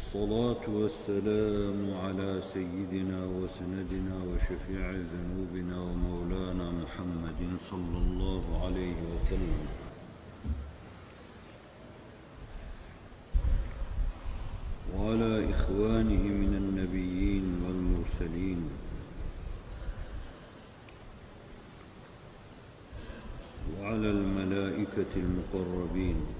والصلاة والسلام على سيدنا وسندنا وشفيع ذنوبنا ومولانا محمد صلى الله عليه وسلم. وعلى إخوانه من النبيين والمرسلين. وعلى الملائكة المقربين.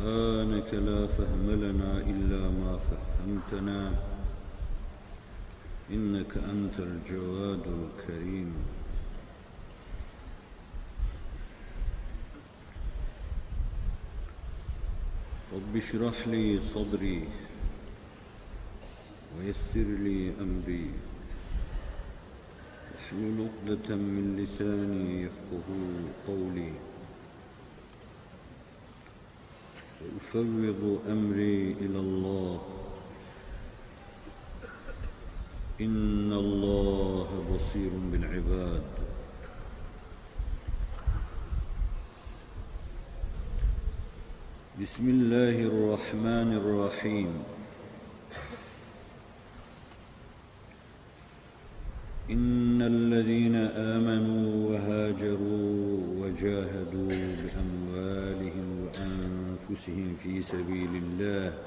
سبحانك لا فهم لنا إلا ما فهمتنا. إنك أنت الجواد الكريم. رب اشرح لي صدري ويسر لي أمري. واحلل عقدة من لساني يفقه قولي. وافوض أمري إلى الله. إن الله بصير بالعباد. بسم الله الرحمن الرحيم. إن الذين آمنوا وهاجروا وجاهدوا بأموالهم وانفسهم وأنفسهم في سبيل الله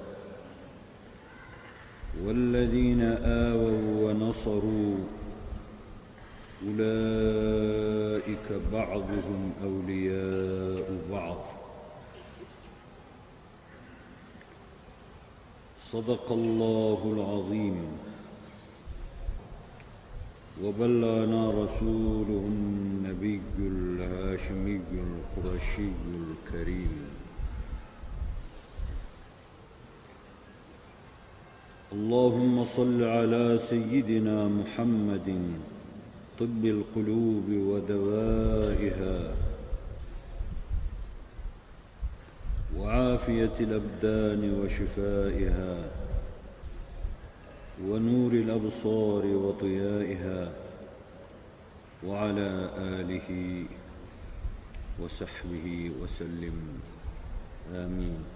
والذين آووا ونصروا أولئك بعضهم أولياء بعض. صدق الله العظيم. وبلغنا رسوله النبي الهاشمي القرشي الكريم. اللهم صل على سيدنا محمد طب القلوب ودوائها وعافية الأبدان وشفائها ونور الأبصار وضيائها وعلى آله وصحبه وسلم. آمين.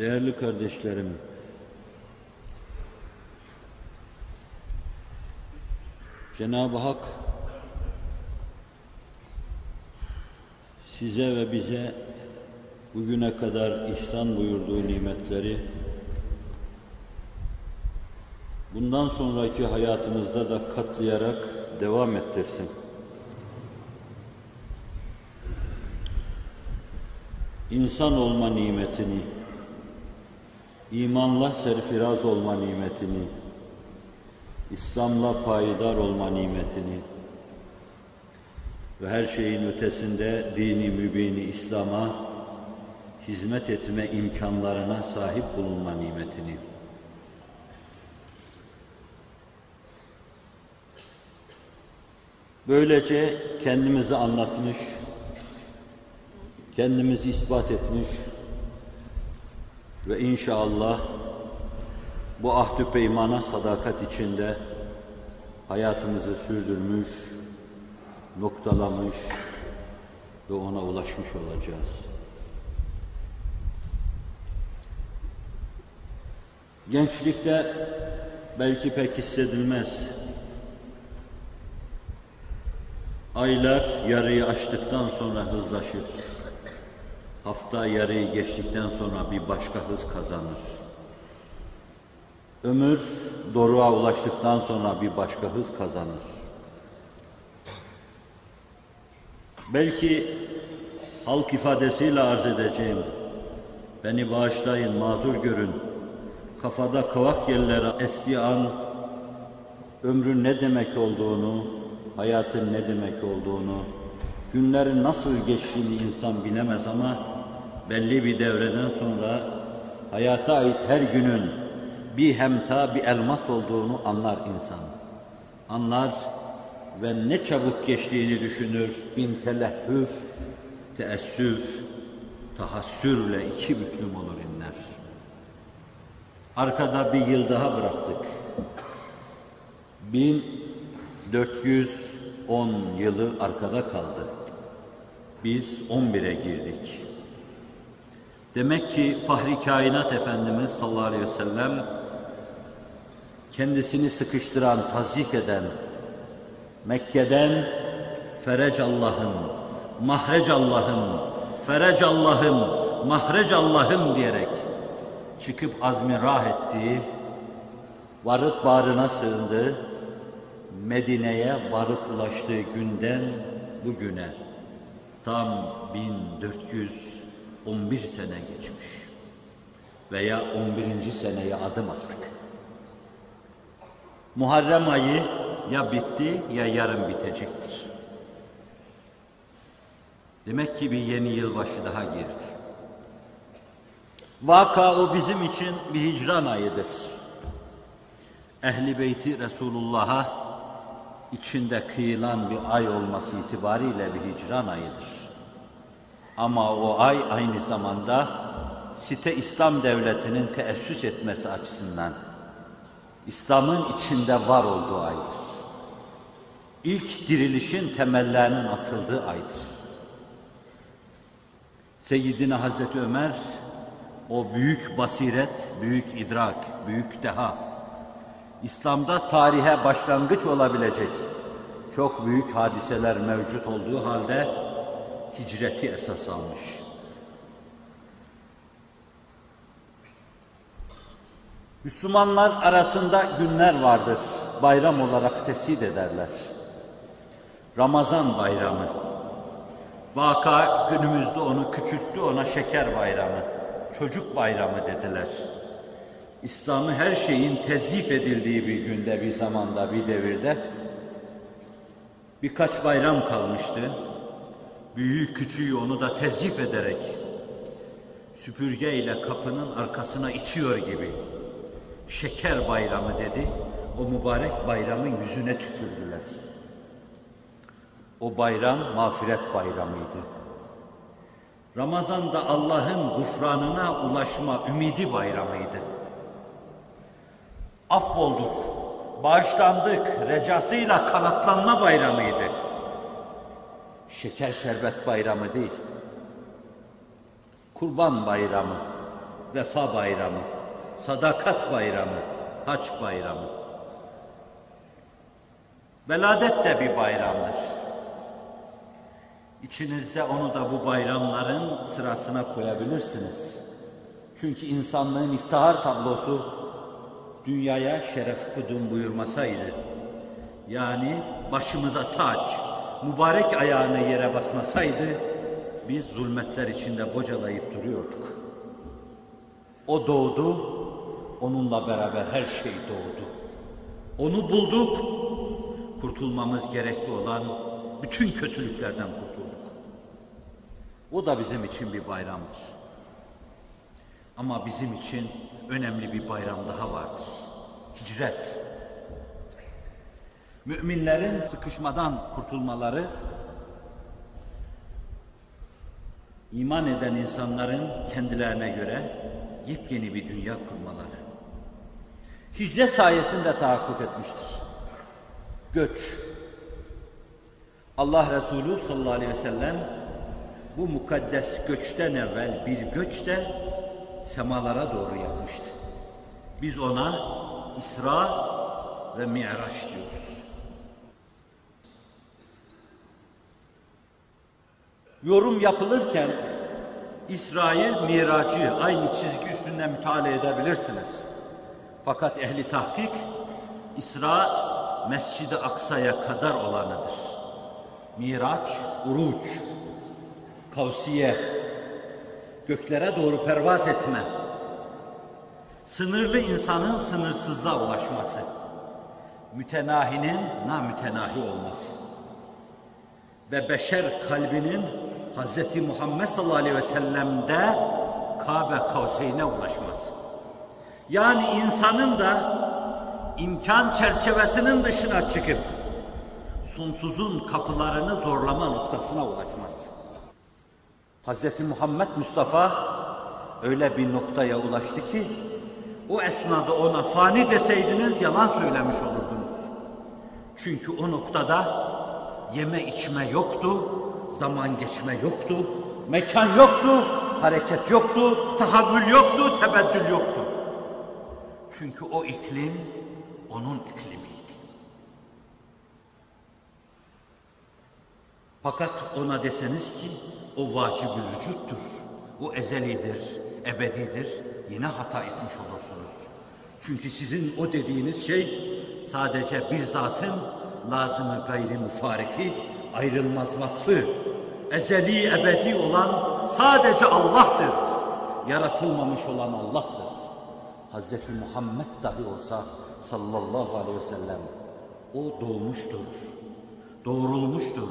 Değerli kardeşlerim, Cenab-ı Hak size ve bize bugüne kadar ihsan buyurduğu nimetleri bundan sonraki hayatımızda da katlayarak devam ettirsin. İnsan olma nimetini, imanla serfiraz olma nimetini, İslam'la payidar olma nimetini ve her şeyin ötesinde dini mübini İslam'a hizmet etme imkanlarına sahip bulunma nimetini. Böylece kendimizi anlatmış, kendimizi ispat etmiş ve inşallah bu ahdü peymana sadakat içinde hayatımızı sürdürmüş, noktalamış ve ona ulaşmış olacağız. Gençlikte belki pek hissedilmez. Aylar yarıyı aştıktan sonra hızlaşır. Hafta yarıyı geçtikten sonra bir başka hız kazanır. Ömür doruğa ulaştıktan sonra bir başka hız kazanır. Belki halk ifadesiyle arz edeceğim. Beni bağışlayın, mazur görün. Kafada kavak yerlere estiği an ömrün ne demek olduğunu, hayatın ne demek olduğunu, günlerin nasıl geçtiğini insan bilemez ama belli bir devreden sonra hayata ait her günün bir hemta, bir elmas olduğunu anlar insan. Anlar ve ne çabuk geçtiğini düşünür, bin telehhüf, teessüf, tahassürle iki büklüm olur inler. Arkada bir yıl daha bıraktık. 1410 yılı arkada kaldı. Biz 11'e girdik. Demek ki Fahri Kainat Efendimiz sallallahu aleyhi ve sellem kendisini sıkıştıran, tazik eden, Mekke'den Ferec Allah'ım, Mahrec Allah'ım, Ferec Allah'ım, Mahrec Allah'ım diyerek çıkıp azmi rah ettiği, varıp bağrına sığındı, Medine'ye varıp ulaştığı günden bugüne tam 1411 sene geçmiş veya 11. seneye adım attık. Muharrem ayı ya bitti ya yarın bitecektir. Demek ki bir yeni yılbaşı daha girdi. Vaka o bizim için bir hicran ayıdır. Ehli beyti Resulullah'a içinde kıyılan bir ay olması itibariyle bir hicran ayıdır. Ama o ay aynı zamanda site İslam devletinin teessüs etmesi açısından İslam'ın içinde var olduğu aydır. İlk dirilişin temellerinin atıldığı aydır. Seyyidina Hazreti Ömer o büyük basiret, büyük idrak, büyük deha, İslam'da tarihe başlangıç olabilecek çok büyük hadiseler mevcut olduğu halde hicreti esas almış. Müslümanlar arasında günler vardır. Bayram olarak tesid ederler. Ramazan bayramı. Vaka günümüzde onu küçülttü, ona şeker bayramı, çocuk bayramı dediler. İslam'ı her şeyin tezif edildiği bir günde, bir zamanda, bir devirde birkaç bayram kalmıştı. Büyüğü küçüğü onu da tezif ederek süpürgeyle kapının arkasına itiyor gibi şeker bayramı dedi. O mübarek bayramın yüzüne tükürdüler. O bayram mağfiret bayramıydı. Ramazan'da Allah'ın gufranına ulaşma ümidi bayramıydı. Affolduk, bağışlandık, recasıyla kanatlanma bayramıydı. Şeker şerbet bayramı değil. Kurban bayramı, vefa bayramı, sadakat bayramı, haç bayramı. Veladet de bir bayramdır. İçinizde onu da bu bayramların sırasına koyabilirsiniz. Çünkü insanlığın iftihar tablosu dünyaya şeref kudum buyurmasaydı, yani başımıza taç, mübarek ayağını yere basmasaydı, biz zulmetler içinde bocalayıp duruyorduk. O doğdu, onunla beraber her şey doğdu. Onu bulduk, kurtulmamız gerekli olan bütün kötülüklerden kurtulduk. O da bizim için bir bayramdır. Ama bizim için önemli bir bayram daha vardır. Hicret. Müminlerin sıkışmadan kurtulmaları, iman eden insanların kendilerine göre yepyeni bir dünya kurmaları. Hicret sayesinde tahakkuk etmiştir. Göç. Allah Resulü sallallahu aleyhi ve sellem bu mukaddes göçten evvel bir göç de semalara doğru yapmıştı. Biz ona İsra ve Mi'raç diyoruz. Yorum yapılırken İsra'yı, Mirac'ı aynı çizgi üstünde müteala edebilirsiniz. Fakat ehli tahkik İsra Mescid-i Aksa'ya kadar olanıdır. Miraç, uruç, kavsiye, göklere doğru pervaz etme, sınırlı insanın sınırsızlığa ulaşması, mütenahinin namütenahi olması ve beşer kalbinin Hz. Muhammed sallallahu aleyhi ve sellem'de Kabe kavseyine ulaşması. Yani insanın da imkan çerçevesinin dışına çıkıp sonsuzun kapılarını zorlama noktasına ulaşması. Hz. Muhammed Mustafa öyle bir noktaya ulaştı ki o esnada ona fani deseydiniz yalan söylemiş olurdunuz. Çünkü o noktada yeme içme yoktu, zaman geçme yoktu, mekan yoktu, hareket yoktu, tahammül yoktu, tebeddül yoktu. Çünkü o iklim onun iklimiydi. Fakat ona deseniz ki o vacibül vücuttur, o ezelidir, ebedidir, yine hata etmiş olursunuz. Çünkü sizin o dediğiniz şey sadece bir zatın lazımı gayri müfareki, ayrılmaz vasfı, ezeli ebedi olan sadece Allah'tır. Yaratılmamış olan Allah'tır. Hz. Muhammed dahi olsa sallallahu aleyhi ve sellem o doğmuştur, doğrulmuştur,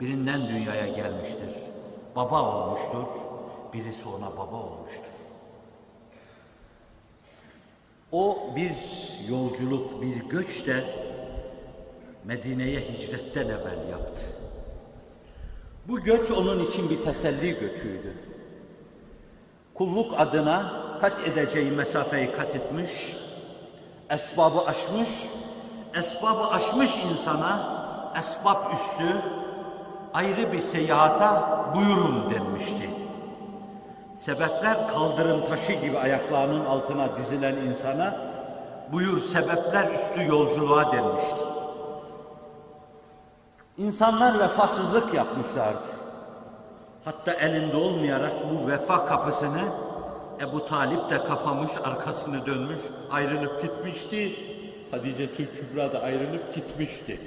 birinden dünyaya gelmiştir, baba olmuştur, birisi ona baba olmuştur. O bir yolculuk, bir göç de Medine'ye hicretten evvel yaptı. Bu göç onun için bir teselli göçüydü. Kulluk adına kat edeceği mesafeyi kat etmiş, esbabı aşmış, esbabı aşmış insana esbab üstü ayrı bir seyahata buyurun denmişti. Sebepler kaldırım taşı gibi ayaklarının altına dizilen insana buyur sebepler üstü yolculuğa denmişti. İnsanlar vefasızlık yapmışlardı. Hatta elinde olmayarak bu vefa kapısını Ebu Talip de kapamış, arkasını dönmüş, ayrılıp gitmişti. Hadice Tül Kübra da ayrılıp gitmişti.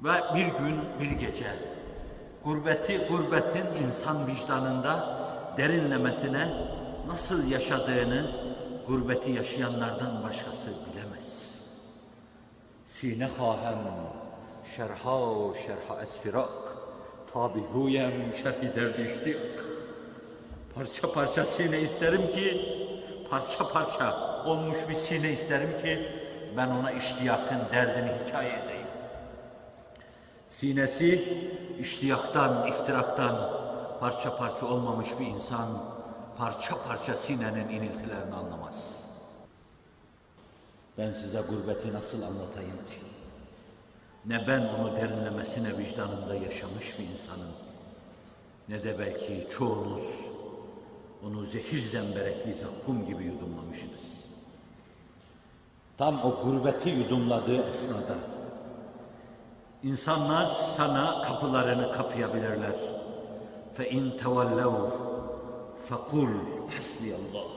Ve bir gün, bir gece gurbeti, gurbetin insan vicdanında derinlemesine nasıl yaşadığını gurbeti yaşayanlardan başkası bilemez. Sine hahem şerha şerha esfirak tabihuyem şerhi derdiştik. Parça parça sine isterim ki parça parça olmuş bir sine isterim ki ben ona iştiyakın derdini hikaye edeyim. Sinesi iştiyaktan, iftiraktan parça parça olmamış bir insan parça parça sinenin iniltilerini anlamaz. Ben size gurbeti nasıl anlatayım ki? Ne ben onu derinlemesine vicdanında yaşamış bir insanım. Ne de belki çoğunuz onu zehir zemberek bir zakkum gibi yudumlamışsınız. Tam o gurbeti yudumladığı esnada insanlar sana kapılarını kapayabilirler. Fe in tevellev fekul hasbiyallah.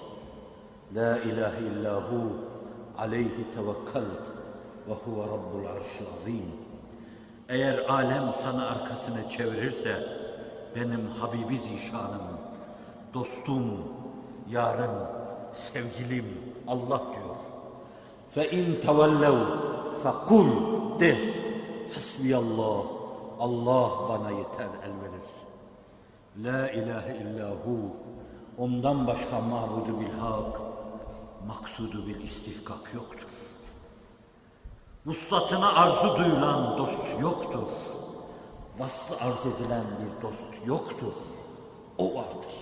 La ilahe illahu aleyhi tevekkelt ve huve rabbul arşil azim. Eğer alem sana arkasını çevirirse benim Habibi zişanım, dostum, yarım, sevgilim Allah diyor. Fe in tevellev fekul de hasbiyallah Allah bana yeter el verir. La ilahe illahu ondan başka mabudu bil hak maksudu bil istihkak yoktur. Vuslatına arzu duyulan dost yoktur. Vaslı arz edilen bir dost yoktur. O vardır.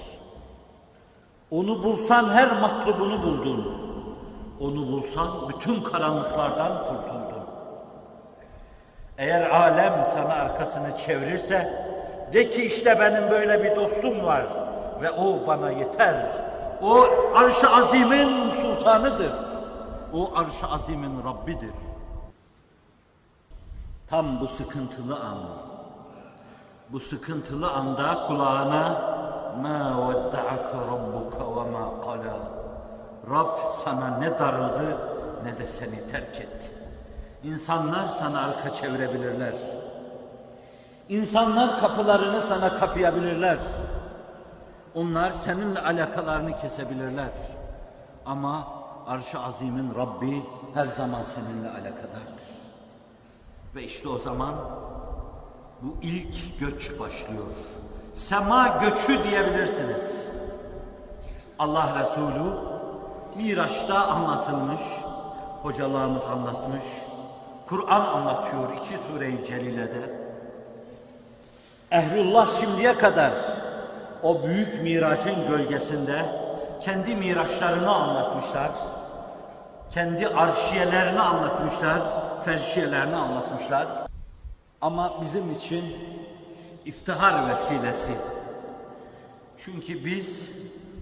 Onu bulsan her matlubunu buldun. Onu bulsan bütün karanlıklardan kurtuldun. Eğer alem sana arkasını çevirirse de ki işte benim böyle bir dostum var ve o bana yeter. O arş-ı azimin sultanıdır. O arş-ı azimin Rabbidir. Tam bu sıkıntılı an. Bu sıkıntılı anda kulağına ma vedda'aka rabbuka ve ma kala. Rab sana ne darıldı ne de seni terk etti. İnsanlar sana arka çevirebilirler. İnsanlar kapılarını sana kapayabilirler. Onlar seninle alakalarını kesebilirler. Ama arş-ı azimin Rabbi her zaman seninle alakadardır. Ve işte o zaman bu ilk göç başlıyor. Sema göçü diyebilirsiniz. Allah Resulü Miraç'ta anlatılmış, hocalarımız anlatmış, Kur'an anlatıyor iki sure-i celilede. Ehlullah şimdiye kadar o büyük miracın gölgesinde kendi miraçlarını anlatmışlar. Kendi arşiyelerini anlatmışlar, ferşiyelerini anlatmışlar. Ama bizim için iftihar vesilesi. Çünkü biz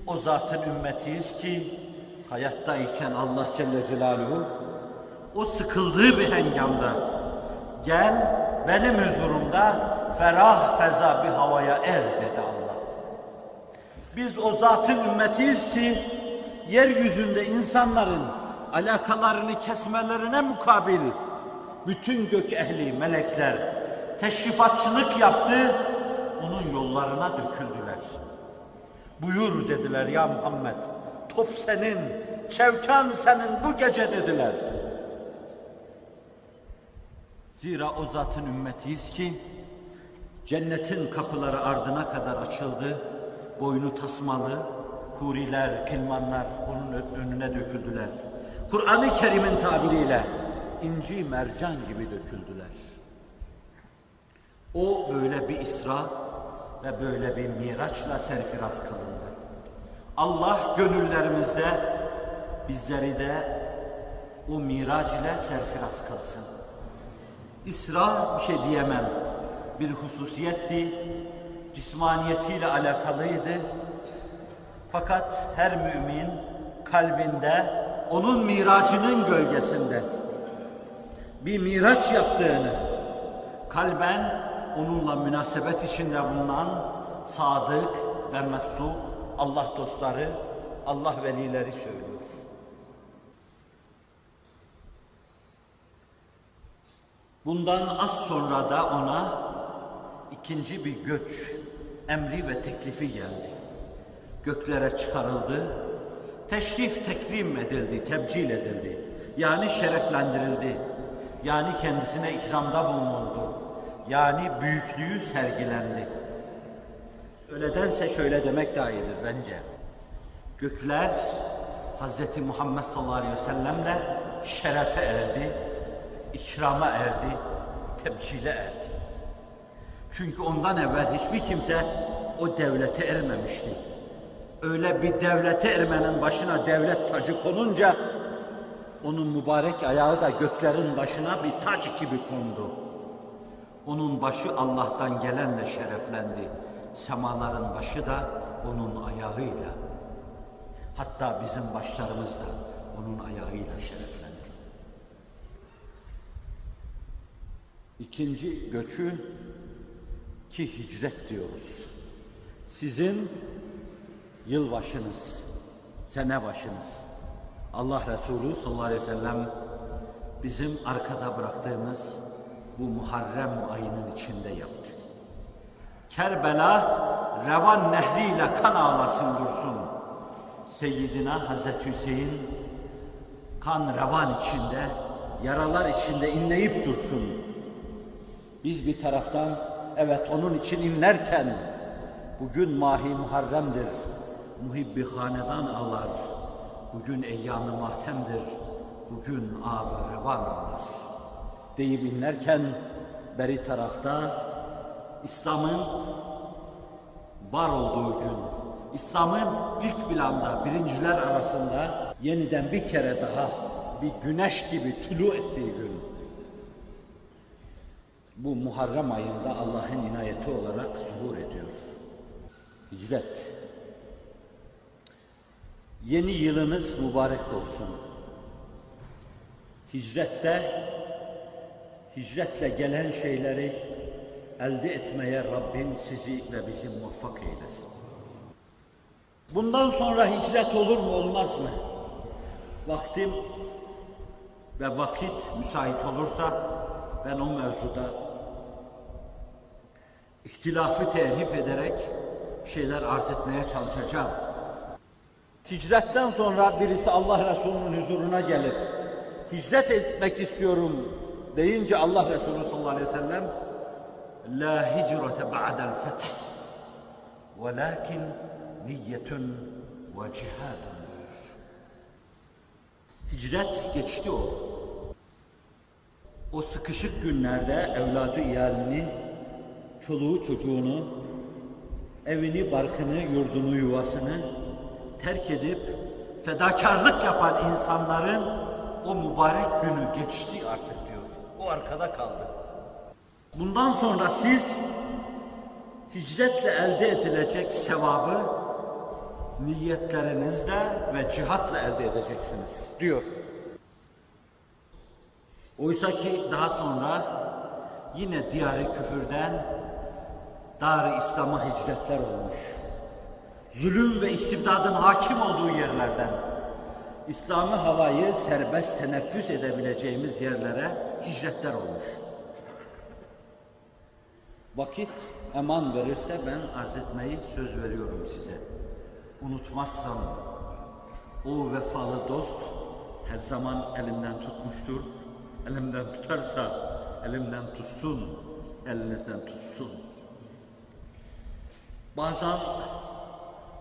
o zatın ümmetiyiz ki hayattayken Allah Celle Celaluhu o sıkıldığı bir hengamda gel benim huzurumda ferah feza bir havaya er dedi Allah. Biz o zatın ümmetiyiz ki yeryüzünde insanların alakalarını kesmelerine mukabil bütün gök ehli melekler teşrifatçılık yaptı, onun yollarına döküldüler. Buyur dediler ya Muhammed, top senin, çevkan senin bu gece dediler. Zira o zatın ümmetiyiz ki cennetin kapıları ardına kadar açıldı, boynu tasmalı, huriler, kilmanlar onun önüne döküldüler. Kur'an-ı Kerim'in tabiriyle inci mercan gibi döküldüler. O böyle bir isra ve böyle bir miraçla serfiraz kılındı. Allah gönüllerimizde bizleri de o miraç ile serfiraz kılsın. İsra bir şey diyemem. Bir hususiyetti, cismaniyetiyle alakalıydı. Fakat her mümin kalbinde onun miracının gölgesinde bir miraç yaptığını kalben onunla münasebet içinde bulunan sadık ve mesluk Allah dostları, Allah velileri söylüyor. Bundan az sonra da ona ikinci bir göç emri ve teklifi geldi. Göklere çıkarıldı, teşrif tekrim edildi, tebcil edildi. Yani şereflendirildi. Yani kendisine ikramda bulunuldu. Yani büyüklüğü sergilendi. Öyledense şöyle demek daha iyidir bence. Gökler Hz. Muhammed sallallahu aleyhi ve sellemle şerefe erdi, ikrama erdi, tebcile erdi. Çünkü ondan evvel hiçbir kimse o devlete ermemişti. Öyle bir devlete ermenin başına devlet tacı konunca onun mübarek ayağı da göklerin başına bir taç gibi kondu. Onun başı Allah'tan gelenle şereflendi. Semaların başı da onun ayağıyla. Hatta bizim başlarımız da onun ayağıyla şereflendi. İkinci göçü ki hicret diyoruz. Sizin yılbaşınız, sene başınız. Allah Resulü sallallahu aleyhi ve sellem bizim arkada bıraktığımız bu Muharrem ayının içinde yaptı. Kerbela revan nehriyle kan ağlasın dursun. Seyyidina Hazreti Hüseyin kan revan içinde, yaralar içinde inleyip dursun. Biz bir taraftan evet onun için inlerken bugün mahi Muharrem'dir. Muhibbi hanedan ağlar. Bugün eyyam-ı mahtemdir. Bugün ağır revan ağlar deyip inlerken beri tarafta İslam'ın var olduğu gün, İslam'ın ilk planda birinciler arasında yeniden bir kere daha bir güneş gibi tulu ettiği gün bu Muharrem ayında Allah'ın inayeti olarak zuhur ediyor. Hicret. Yeni yılınız mübarek olsun. Hicrette hicretle gelen şeyleri elde etmeye Rabbim sizi ve bizi muvaffak eylesin. Bundan sonra hicret olur mu olmaz mı? Vaktim ve vakit müsait olursa ben o mevzuda ihtilafı terhif ederek şeyler arz etmeye çalışacağım. Hicretten sonra birisi Allah Resulü'nün huzuruna gelip hicret etmek istiyorum deyince Allah Resulü sallallahu aleyhi ve sellem La hicrete ba'del feth velakin niyetun ve cihadun buyurur. Hicret geçti o. O sıkışık günlerde evladı iyalini, çoluğu çocuğunu, evini, barkını, yurdunu, yuvasını terk edip fedakarlık yapan insanların o mübarek günü geçti artık diyor. O arkada kaldı. Bundan sonra siz hicretle elde edilecek sevabı niyetlerinizle ve cihatla elde edeceksiniz diyor. Oysa ki daha sonra yine diyarı küfürden dar İslam'a hicretler olmuş. Zulüm ve istibdadın hakim olduğu yerlerden İslami havayı serbest teneffüs edebileceğimiz yerlere hicretler olmuş. Vakit eman verirse ben arz etmeyi söz veriyorum size. Unutmazsam o vefalı dost her zaman elimden tutmuştur. Elimden tutarsa elimden tutsun, elinizden tutsun. Bazen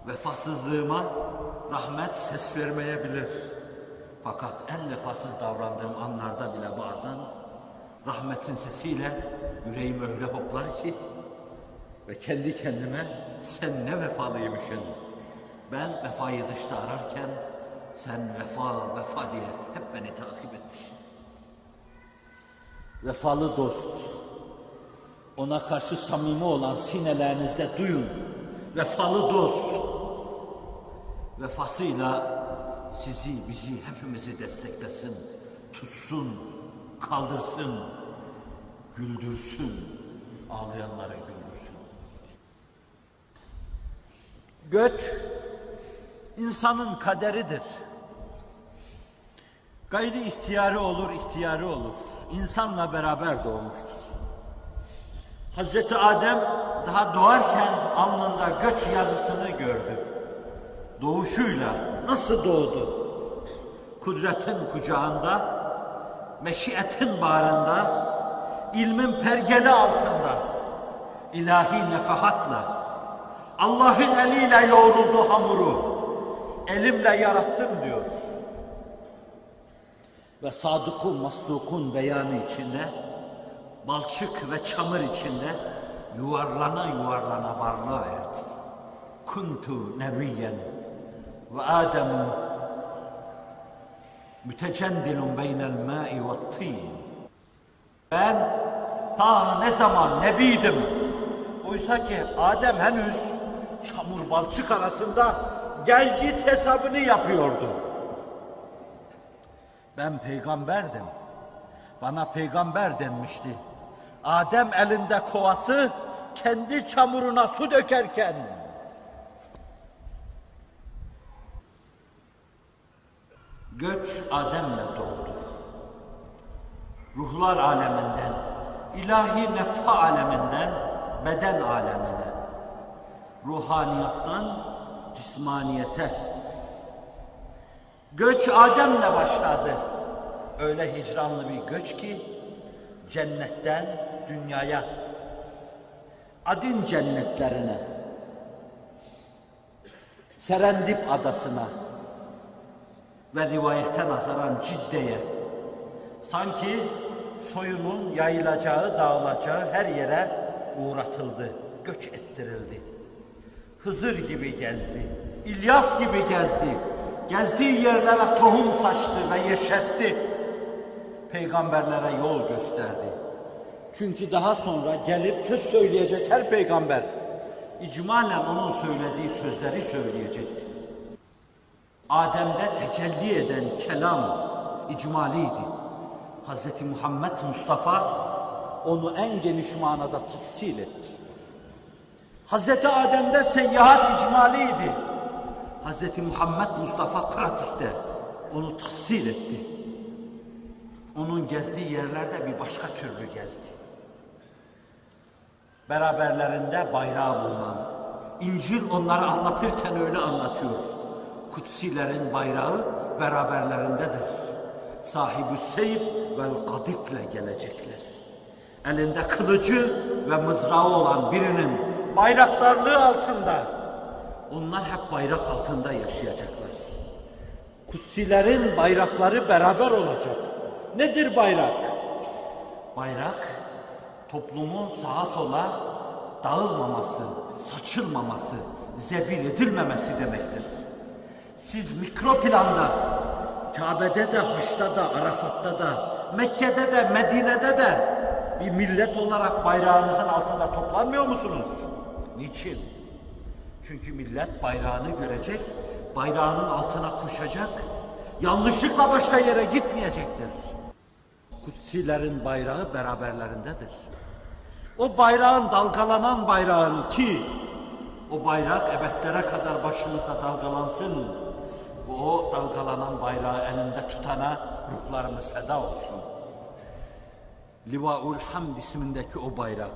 vefasızlığıma rahmet ses vermeyebilir. Fakat en vefasız davrandığım anlarda bile bazen rahmetin sesiyle yüreğim öyle hoplar ki ve kendi kendime sen ne vefalıymışsın. Ben vefayı dışta ararken sen vefa vefa diye hep beni takip etmişsin. Vefalı dost, ona karşı samimi olan sinelerinizde duyun. Vefalı dost, vefasıyla sizi, bizi, hepimizi desteklesin, tutsun, kaldırsın, güldürsün, ağlayanları güldürsün. Göç, insanın kaderidir. Gayri ihtiyarı olur, ihtiyarı olur. İnsanla beraber doğmuştur. Hazreti Adem daha doğarken alnında göç yazısını gördü. Doğuşuyla nasıl doğdu? Kudretin kucağında, meşiyetin bağrında, ilmin pergeli altında, ilahi nefahatla, Allah'ın eliyle yoğruldu hamuru, elimle yarattım diyor. Ve sadıkun masdukun beyanı içinde, balçık ve çamur içinde yuvarlana yuvarlana varlığa erdi. Kuntu nebiyen ve Ademu mütecendilun beynel ma'i ve tin. Ben ta ne zaman nebiydim. Oysa ki Adem henüz çamur balçık arasında gel git hesabını yapıyordu. Ben peygamberdim. Bana peygamber denmişti. Adem elinde kovası kendi çamuruna su dökerken göç Adem'le doğdu. Ruhlar aleminden, ilahi nefa aleminden beden alemine, ruhaniyattan cismaniyete. Göç Adem'le başladı. Öyle hicranlı bir göç ki cennetten dünyaya, adin cennetlerine, Serendip adasına ve rivayete nazaran Cidde'ye, sanki soyunun yayılacağı, dağılacağı her yere uğratıldı, göç ettirildi. Hızır gibi gezdi, İlyas gibi gezdi, gezdiği yerlere tohum saçtı ve yeşertti peygamberlere yol gösterdi. Çünkü daha sonra gelip söz söyleyecek her peygamber icmalen onun söylediği sözleri söyleyecekti. Adem'de tecelli eden kelam icmaliydi. Hz. Muhammed Mustafa onu en geniş manada tafsil etti. Hz. Adem'de seyyahat icmaliydi. Hz. Muhammed Mustafa pratikte onu tafsil etti. Onun gezdiği yerlerde bir başka türlü gezdi. Beraberlerinde bayrağı bulunan, İncil onları anlatırken öyle anlatıyor. Kutsilerin bayrağı beraberlerindedir. Sahibü seyf vel kadikle gelecekler. Elinde kılıcı ve mızrağı olan birinin bayraktarlığı altında. Onlar hep bayrak altında yaşayacaklar. Kutsilerin bayrakları beraber olacak. Nedir bayrak? Bayrak toplumun sağa sola dağılmaması, saçılmaması, zebil edilmemesi demektir. Siz mikro planda, Kabe'de de, Haç'ta da, Arafat'ta da, Mekke'de de, Medine'de de bir millet olarak bayrağınızın altında toplanmıyor musunuz? Niçin? Çünkü millet bayrağını görecek, bayrağının altına koşacak, yanlışlıkla başka yere gitmeyecektir. Kutsilerin bayrağı beraberlerindedir. O bayrağın dalgalanan bayrağın ki o bayrak ebedlere kadar başımızda dalgalansın. O dalgalanan bayrağı elinde tutana ruhlarımız feda olsun. Livaul Hamd ismindeki o bayrak.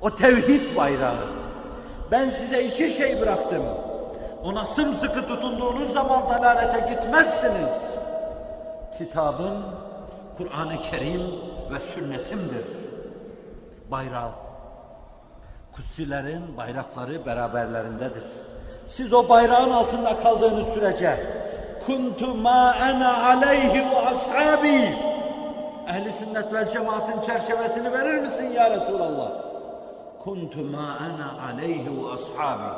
O tevhid bayrağı. Ben size iki şey bıraktım. Ona sımsıkı tutunduğunuz zaman dalalete gitmezsiniz. Kitabın, Kur'an-ı Kerim ve sünnetimdir. Bayrağı. Kutsilerin bayrakları beraberlerindedir. Siz o bayrağın altında kaldığınız sürece kuntu ma ana aleyhi ve ashabi ehli sünnet vel cemaatin çerçevesini verir misin ya Resulallah? Kuntu ma ana aleyhi ve ashabi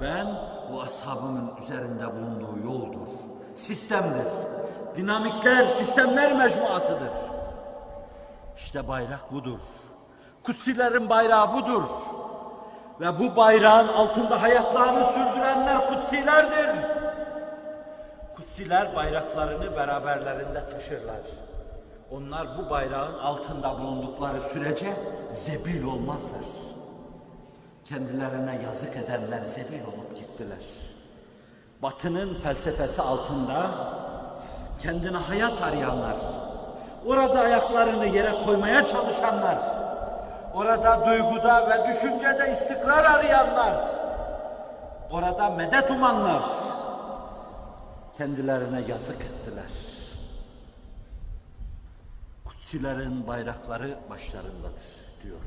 ben bu ashabımın üzerinde bulunduğu yoldur. Sistemdir. Dinamikler, sistemler mecmuasıdır. İşte bayrak budur. Kutsilerin bayrağı budur. Ve bu bayrağın altında hayatlarını sürdürenler kutsilerdir. Kutsiler bayraklarını beraberlerinde taşırlar. Onlar bu bayrağın altında bulundukları sürece zebil olmazlar. Kendilerine yazık edenler zebil olup gittiler. Batının felsefesi altında kendine hayat arayanlar, orada ayaklarını yere koymaya çalışanlar, orada duyguda ve düşüncede istikrar arayanlar, orada medet umanlar kendilerine yazık ettiler. Kutsilerin bayrakları başlarındadır diyor.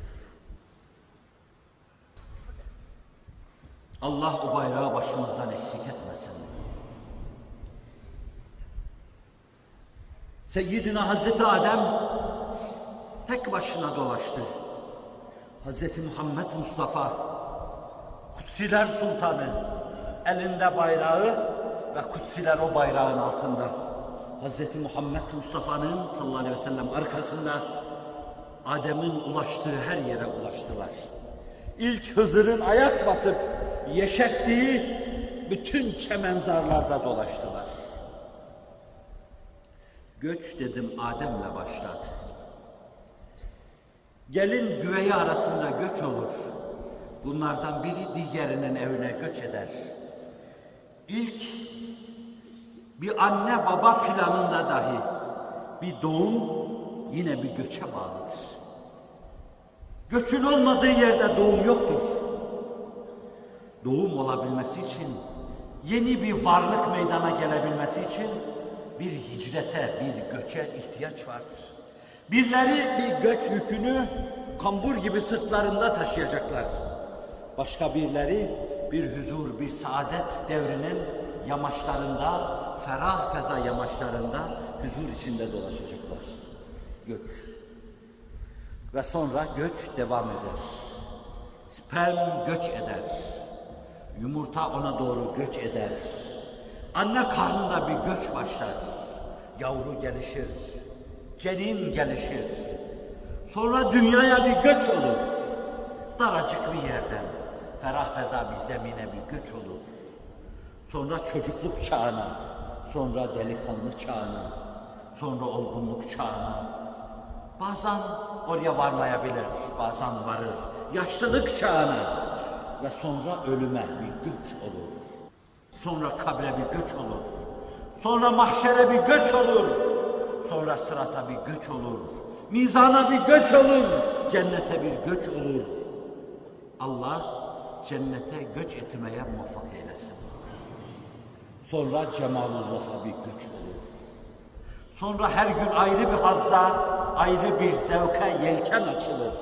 Allah o bayrağı başımızdan eksik etmesin. Seyyidina Hazreti Adem tek başına dolaştı. Hazreti Muhammed Mustafa Kutsiler Sultanı elinde bayrağı ve kutsiler o bayrağın altında. Hazreti Muhammed Mustafa'nın sallallahu aleyhi ve sellem arkasında Adem'in ulaştığı her yere ulaştılar. İlk Hızır'ın ayak basıp yeşerttiği bütün çemenzarlarda dolaştılar. Göç dedim Adem'le başladı. Gelin güveyi arasında göç olur. Bunlardan biri diğerinin evine göç eder. İlk bir anne baba planında dahi bir doğum yine bir göçe bağlıdır. Göçün olmadığı yerde doğum yoktur. Doğum olabilmesi için, yeni bir varlık meydana gelebilmesi için bir hicrete, bir göçe ihtiyaç vardır. Birileri bir göç yükünü kambur gibi sırtlarında taşıyacaklar. Başka birileri bir huzur, bir saadet devrinin yamaçlarında, ferah feza yamaçlarında huzur içinde dolaşacaklar. Göç. Ve sonra göç devam eder. Sperm göç eder. Yumurta ona doğru göç eder. Anne karnında bir göç başlar. Yavru gelişir. Cenin gelişir. Sonra dünyaya bir göç olur. Daracık bir yerden ferah feza bir zemine bir göç olur. Sonra çocukluk çağına, sonra delikanlı çağına, sonra olgunluk çağına. Bazen oraya varmayabilir, bazen varır. Yaşlılık çağına ve sonra ölüme bir göç olur. Sonra kabre bir göç olur. Sonra mahşere bir göç olur. Sonra sırata bir göç olur. Mizana bir göç olur. Cennete bir göç olur. Allah cennete göç etmeye muvaffak eylesin. Sonra cemalullah'a bir göç olur. Sonra her gün ayrı bir hazza, ayrı bir zevke yelken açılır.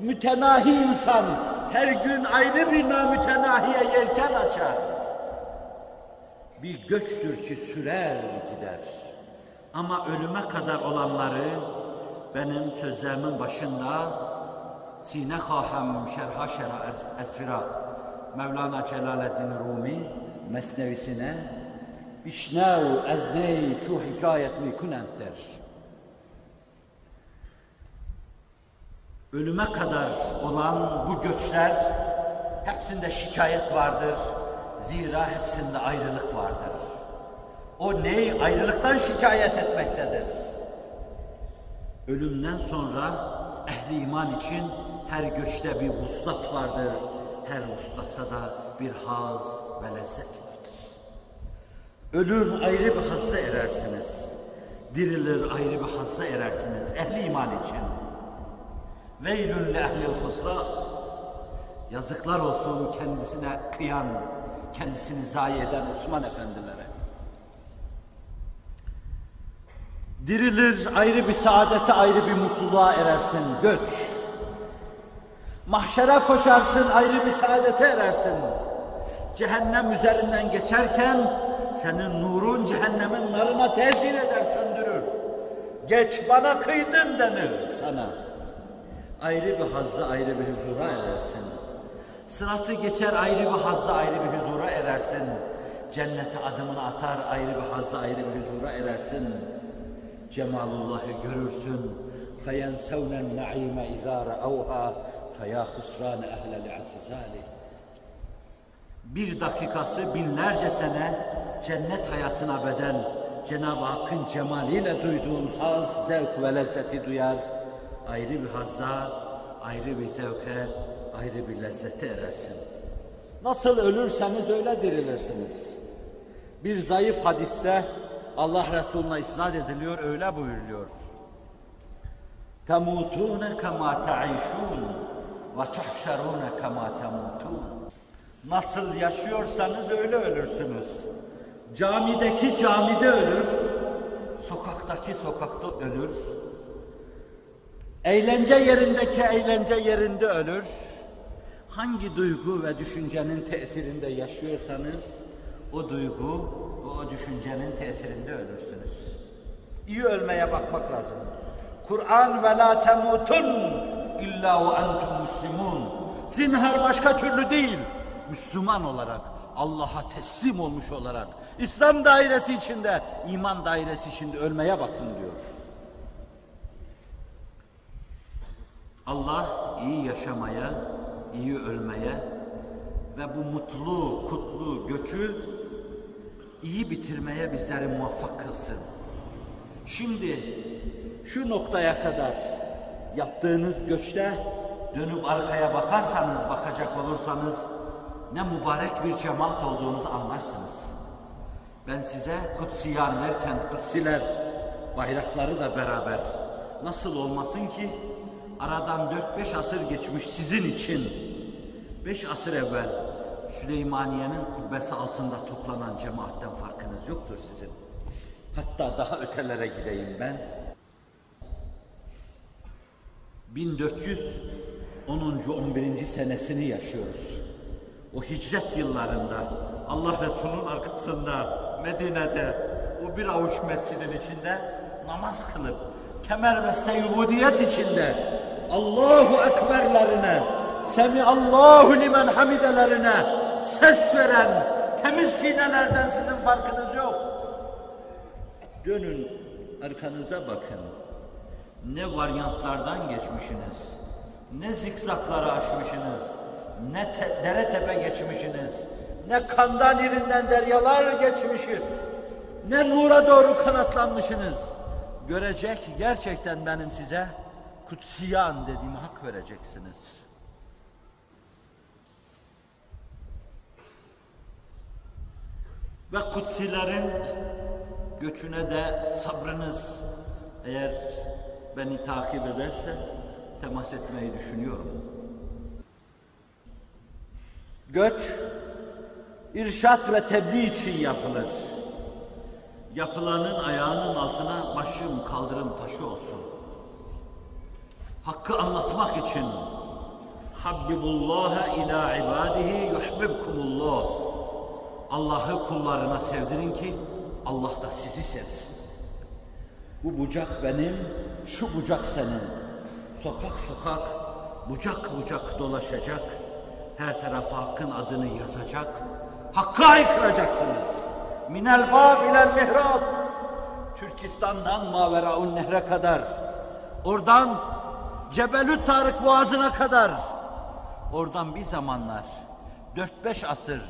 Mütenahi insan her gün ayrı bir namütenahiye yelken açar. Bir göçtür ki sürer gider. Ama ölüme kadar olanları benim sözlerimin başında Sine Kahem Şerha Şerha Esfirak Mevlana Celaleddin Rumi mesnevisine Bişnev ezney çu hikayet mi kunent der. Ölüme kadar olan bu göçler hepsinde şikayet vardır. Zira hepsinde ayrılık vardır. O ney? Ayrılıktan şikayet etmektedir. Ölümden sonra ehli iman için her göçte bir vuslat vardır. Her vuslatta da bir haz ve lezzet vardır. Ölür ayrı bir hazza erersiniz. Dirilir ayrı bir hazza erersiniz ehli iman için. Veylün li ehlil husra. Yazıklar olsun kendisine kıyan, kendisini zayi eden Osman efendilere. Dirilir ayrı bir saadete, ayrı bir mutluluğa erersin, göç. Mahşere koşarsın, ayrı bir saadete erersin. Cehennem üzerinden geçerken senin nurun cehennemin narına tesir eder, söndürür. Geç bana kıydın denir sana. Ayrı bir hazza, ayrı bir huzura erersin. Sıratı geçer ayrı bir hazza, ayrı bir huzura erersin. Cennete adımını atar, ayrı bir hazza, ayrı bir huzura erersin Cemalullah'ı görürsün. فَيَنْسَوْنَ النَّعِيمَ اِذَا رَأَوْهَا فَيَا خُسْرَانَ اَهْلَ الْاَعْتِزَالِ Bir dakikası binlerce sene cennet hayatına bedel Cenab-ı Hakk'ın cemaliyle duyduğun haz, zevk ve lezzeti duyar. Ayrı bir hazza, ayrı bir zevke, ayrı bir lezzete erersin. Nasıl ölürseniz öyle dirilirsiniz. Bir zayıf hadiste Allah Resulü'ne isnat ediliyor, öyle buyuruluyor. Temutune kema ta'işun ve tuhşerune kema temutun. Nasıl yaşıyorsanız öyle ölürsünüz. Camideki camide ölür, sokaktaki sokakta ölür. Eğlence yerindeki eğlence yerinde ölür. Hangi duygu ve düşüncenin tesirinde yaşıyorsanız o duygu ve o düşüncenin tesirinde ölürsünüz. İyi ölmeye bakmak lazım. Kur'an ve la temutun illa ve entum muslimun. Zinhar başka türlü değil. Müslüman olarak, Allah'a teslim olmuş olarak, İslam dairesi içinde, iman dairesi içinde ölmeye bakın diyor. Allah iyi yaşamaya, iyi ölmeye ve bu mutlu, kutlu göçü iyi bitirmeye bizleri muvaffak kılsın. Şimdi şu noktaya kadar yaptığınız göçte dönüp arkaya bakarsanız, bakacak olursanız ne mübarek bir cemaat olduğunuzu anlarsınız. Ben size kutsiyan derken kutsiler bayrakları da beraber nasıl olmasın ki aradan 4-5 asır geçmiş sizin için 5 asır evvel Süleymaniye'nin kubbesi altında toplanan cemaatten farkınız yoktur sizin. Hatta daha ötelere gideyim ben. 1410. 11. senesini yaşıyoruz. O hicret yıllarında Allah Resulü'nün arkasında Medine'de o bir avuç mescidin içinde namaz kılıp kemer veste yubudiyet içinde Allahu Ekberlerine Semi Allahu limen hamidelerine ses veren temiz sinelerden sizin farkınız yok. Dönün arkanıza bakın. Ne varyantlardan geçmişsiniz, ne zikzakları aşmışsınız, ne te dere tepe geçmişsiniz, ne kandan irinden deryalar geçmişiz, ne nura doğru kanatlanmışsınız. görecek gerçekten benim size kutsiyan dediğimi hak vereceksiniz. Ve kutsilerin göçüne de sabrınız eğer beni takip ederse temas etmeyi düşünüyorum. Göç irşat ve tebliğ için yapılır. Yapılanın ayağının altına başım kaldırım taşı olsun. Hakkı anlatmak için Habbibullaha ila ibadihi yuhbibkumullah. Allah'ı kullarına sevdirin ki Allah da sizi sevsin. Bu bucak benim, şu bucak senin. Sokak sokak, bucak bucak dolaşacak. Her tarafa hakkın adını yazacak. Hakkı aykıracaksınız. Minel bab ilel mihrab. Türkistan'dan Maveraun Nehre kadar. Oradan Cebelü Tarık Boğazı'na kadar. Oradan bir zamanlar 4-5 asır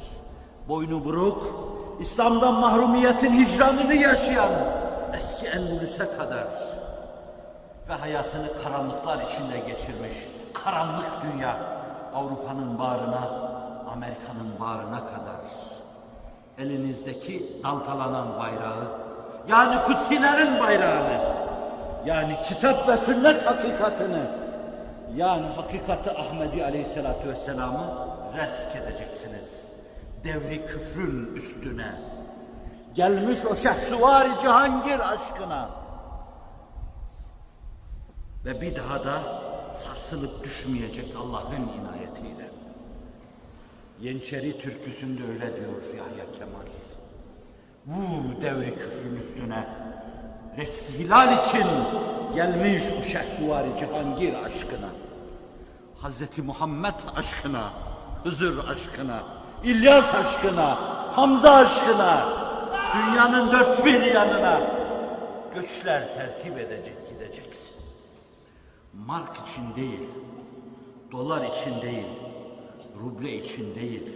boynu buruk, İslam'dan mahrumiyetin hicranını yaşayan eski Endülüs'e kadar ve hayatını karanlıklar içinde geçirmiş karanlık dünya Avrupa'nın bağrına, Amerika'nın bağrına kadar elinizdeki dalgalanan bayrağı yani kutsilerin bayrağını yani kitap ve sünnet hakikatini yani hakikati Ahmedi Aleyhisselatü Vesselam'ı resk edeceksiniz. Devri küfrün üstüne. Gelmiş o şehsuvari Cihangir aşkına. Ve bir daha da sarsılıp düşmeyecek Allah'ın inayetiyle. Yeniçeri türküsünde öyle diyor Yahya Kemal. Vur devri küfrün üstüne. Reksi hilal için gelmiş o şehsuvari Cihangir aşkına. Hazreti Muhammed aşkına, Hızır aşkına, İlyas aşkına, Hamza aşkına, dünyanın dört bir yanına göçler tertip edecek gideceksin. Mark için değil, dolar için değil, ruble için değil.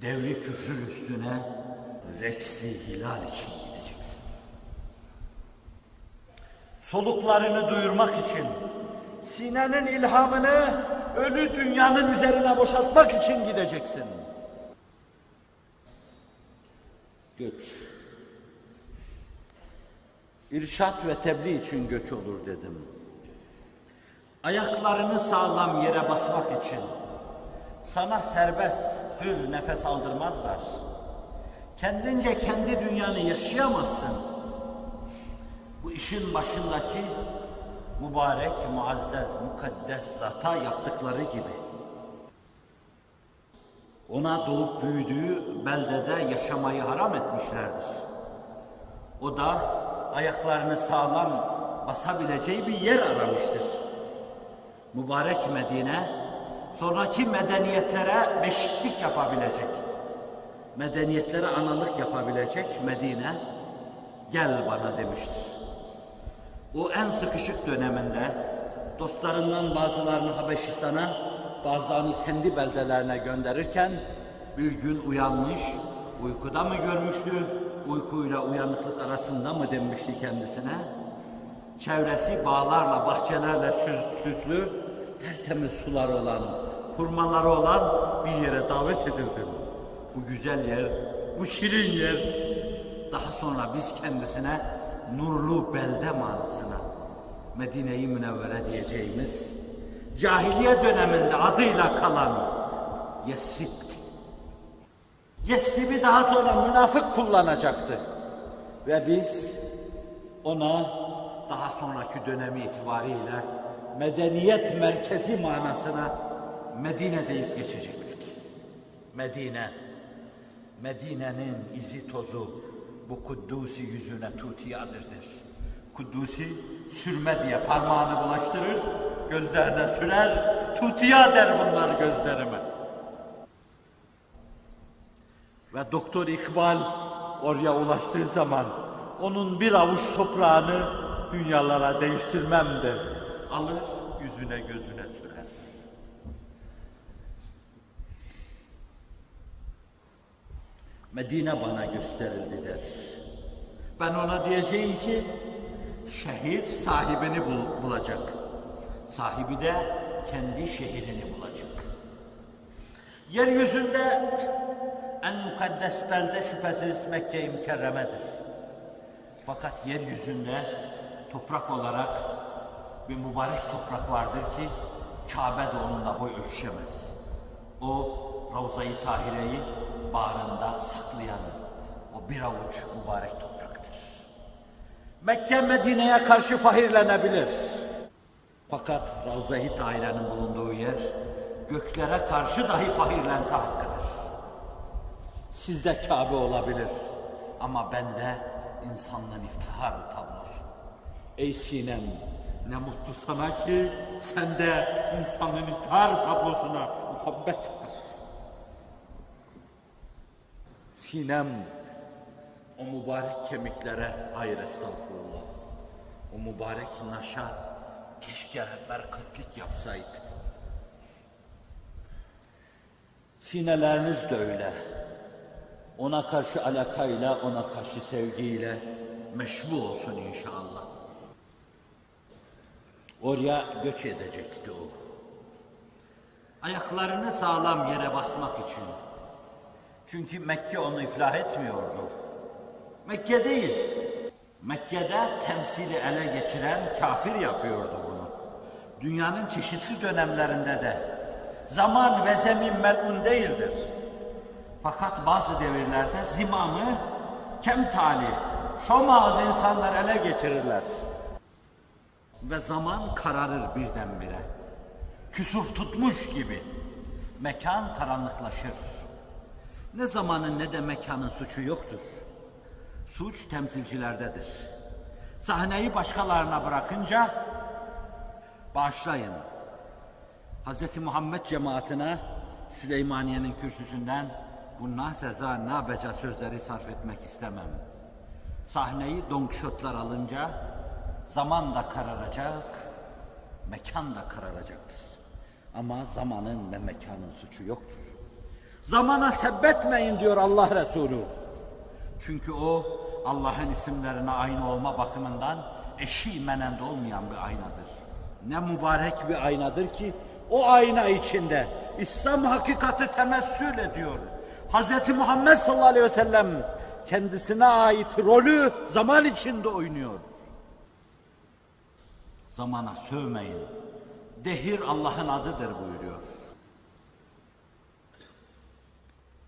Devri küfrün üstüne reksi hilal için gideceksin. Soluklarını duyurmak için, sinenin ilhamını ölü dünyanın üzerine boşaltmak için gideceksin. Göç. İrşat ve tebliğ için göç olur dedim. Ayaklarını sağlam yere basmak için sana serbest, hür nefes aldırmazlar. Kendince kendi dünyanı yaşayamazsın. Bu işin başındaki mübarek, muazzez, mukaddes zata yaptıkları gibi. Ona doğup büyüdüğü beldede yaşamayı haram etmişlerdir. O da ayaklarını sağlam basabileceği bir yer aramıştır. Mübarek Medine, sonraki medeniyetlere beşiklik yapabilecek, medeniyetlere analık yapabilecek Medine, gel bana demiştir. O en sıkışık döneminde dostlarından bazılarını Habeşistan'a, bazılarını kendi beldelerine gönderirken bir gün uyanmış, uykuda mı görmüştü, uykuyla uyanıklık arasında mı demişti kendisine? Çevresi bağlarla, bahçelerle süs- süslü, tertemiz suları olan, hurmaları olan bir yere davet edildim. Bu güzel yer, bu şirin yer. Daha sonra biz kendisine nurlu belde manasına Medine-i Münevvere diyeceğimiz cahiliye döneminde adıyla kalan Yesrib'ti. Yesrib'i daha sonra münafık kullanacaktı. Ve biz ona daha sonraki dönemi itibariyle medeniyet merkezi manasına Medine deyip geçecektik. Medine, Medine'nin izi tozu bu Kuddusi yüzüne tutiyadır. Kuddusi sürme diye parmağını bulaştırır, gözlerine sürer, tutiya der bunlar gözlerime. Ve Doktor İkbal oraya ulaştığı zaman onun bir avuç toprağını dünyalara değiştirmem der. Alır yüzüne gözüne sürer. Medine bana gösterildi der. Ben ona diyeceğim ki şehir sahibini bul- bulacak. Sahibi de kendi şehrini bulacak. Yeryüzünde en mukaddes belde şüphesiz Mekke-i Mükerreme'dir. Fakat yeryüzünde toprak olarak bir mübarek toprak vardır ki Kabe de onunla boy ölçüşemez. O Ravza-i Tahire'yi bağrında saklayan o bir avuç mübarek topraktır. Mekke Medine'ye karşı fahirlenebilir. Fakat Ravza-i Tahire'nin bulunduğu yer göklere karşı dahi fahirlense hakkıdır. Sizde Kabe olabilir ama bende insanlığın iftihar tablosu. Ey Sinem ne mutlu sana ki sende insanlığın iftihar tablosuna muhabbet var. Sinem o mübarek kemiklere hayır estağfurullah. O mübarek naşa keşke berkatlik yapsaydı. Sineleriniz de öyle. Ona karşı alakayla, ona karşı sevgiyle meşbu olsun inşallah. Oraya göç edecekti o. Ayaklarını sağlam yere basmak için. Çünkü Mekke onu iflah etmiyordu. Mekke değil. Mekke'de temsili ele geçiren kafir yapıyordu bunu. Dünyanın çeşitli dönemlerinde de zaman ve zemin melun değildir. Fakat bazı devirlerde zimamı kemtali, şomaz insanlar ele geçirirler. Ve zaman kararır birdenbire. Küsuf tutmuş gibi. Mekan karanlıklaşır. Ne zamanın ne de mekanın suçu yoktur. Suç temsilcilerdedir. Sahneyi başkalarına bırakınca bağışlayın. Hz. Muhammed cemaatine Süleymaniye'nin kürsüsünden bu naseza nabeca sözleri sarf etmek istemem. Sahneyi Don Quixote'lar alınca zaman da kararacak, mekan da kararacaktır. Ama zamanın ve mekanın suçu yoktur. Zamana sebbetmeyin diyor Allah Resulü. Çünkü o Allah'ın isimlerine aynı olma bakımından eşi menende olmayan bir aynadır. Ne mübarek bir aynadır ki o ayna içinde İslam hakikati temessül ediyor. Hz. Muhammed sallallahu aleyhi ve sellem kendisine ait rolü zaman içinde oynuyor. Zamana sövmeyin. Dehir Allah'ın adıdır buyuruyor.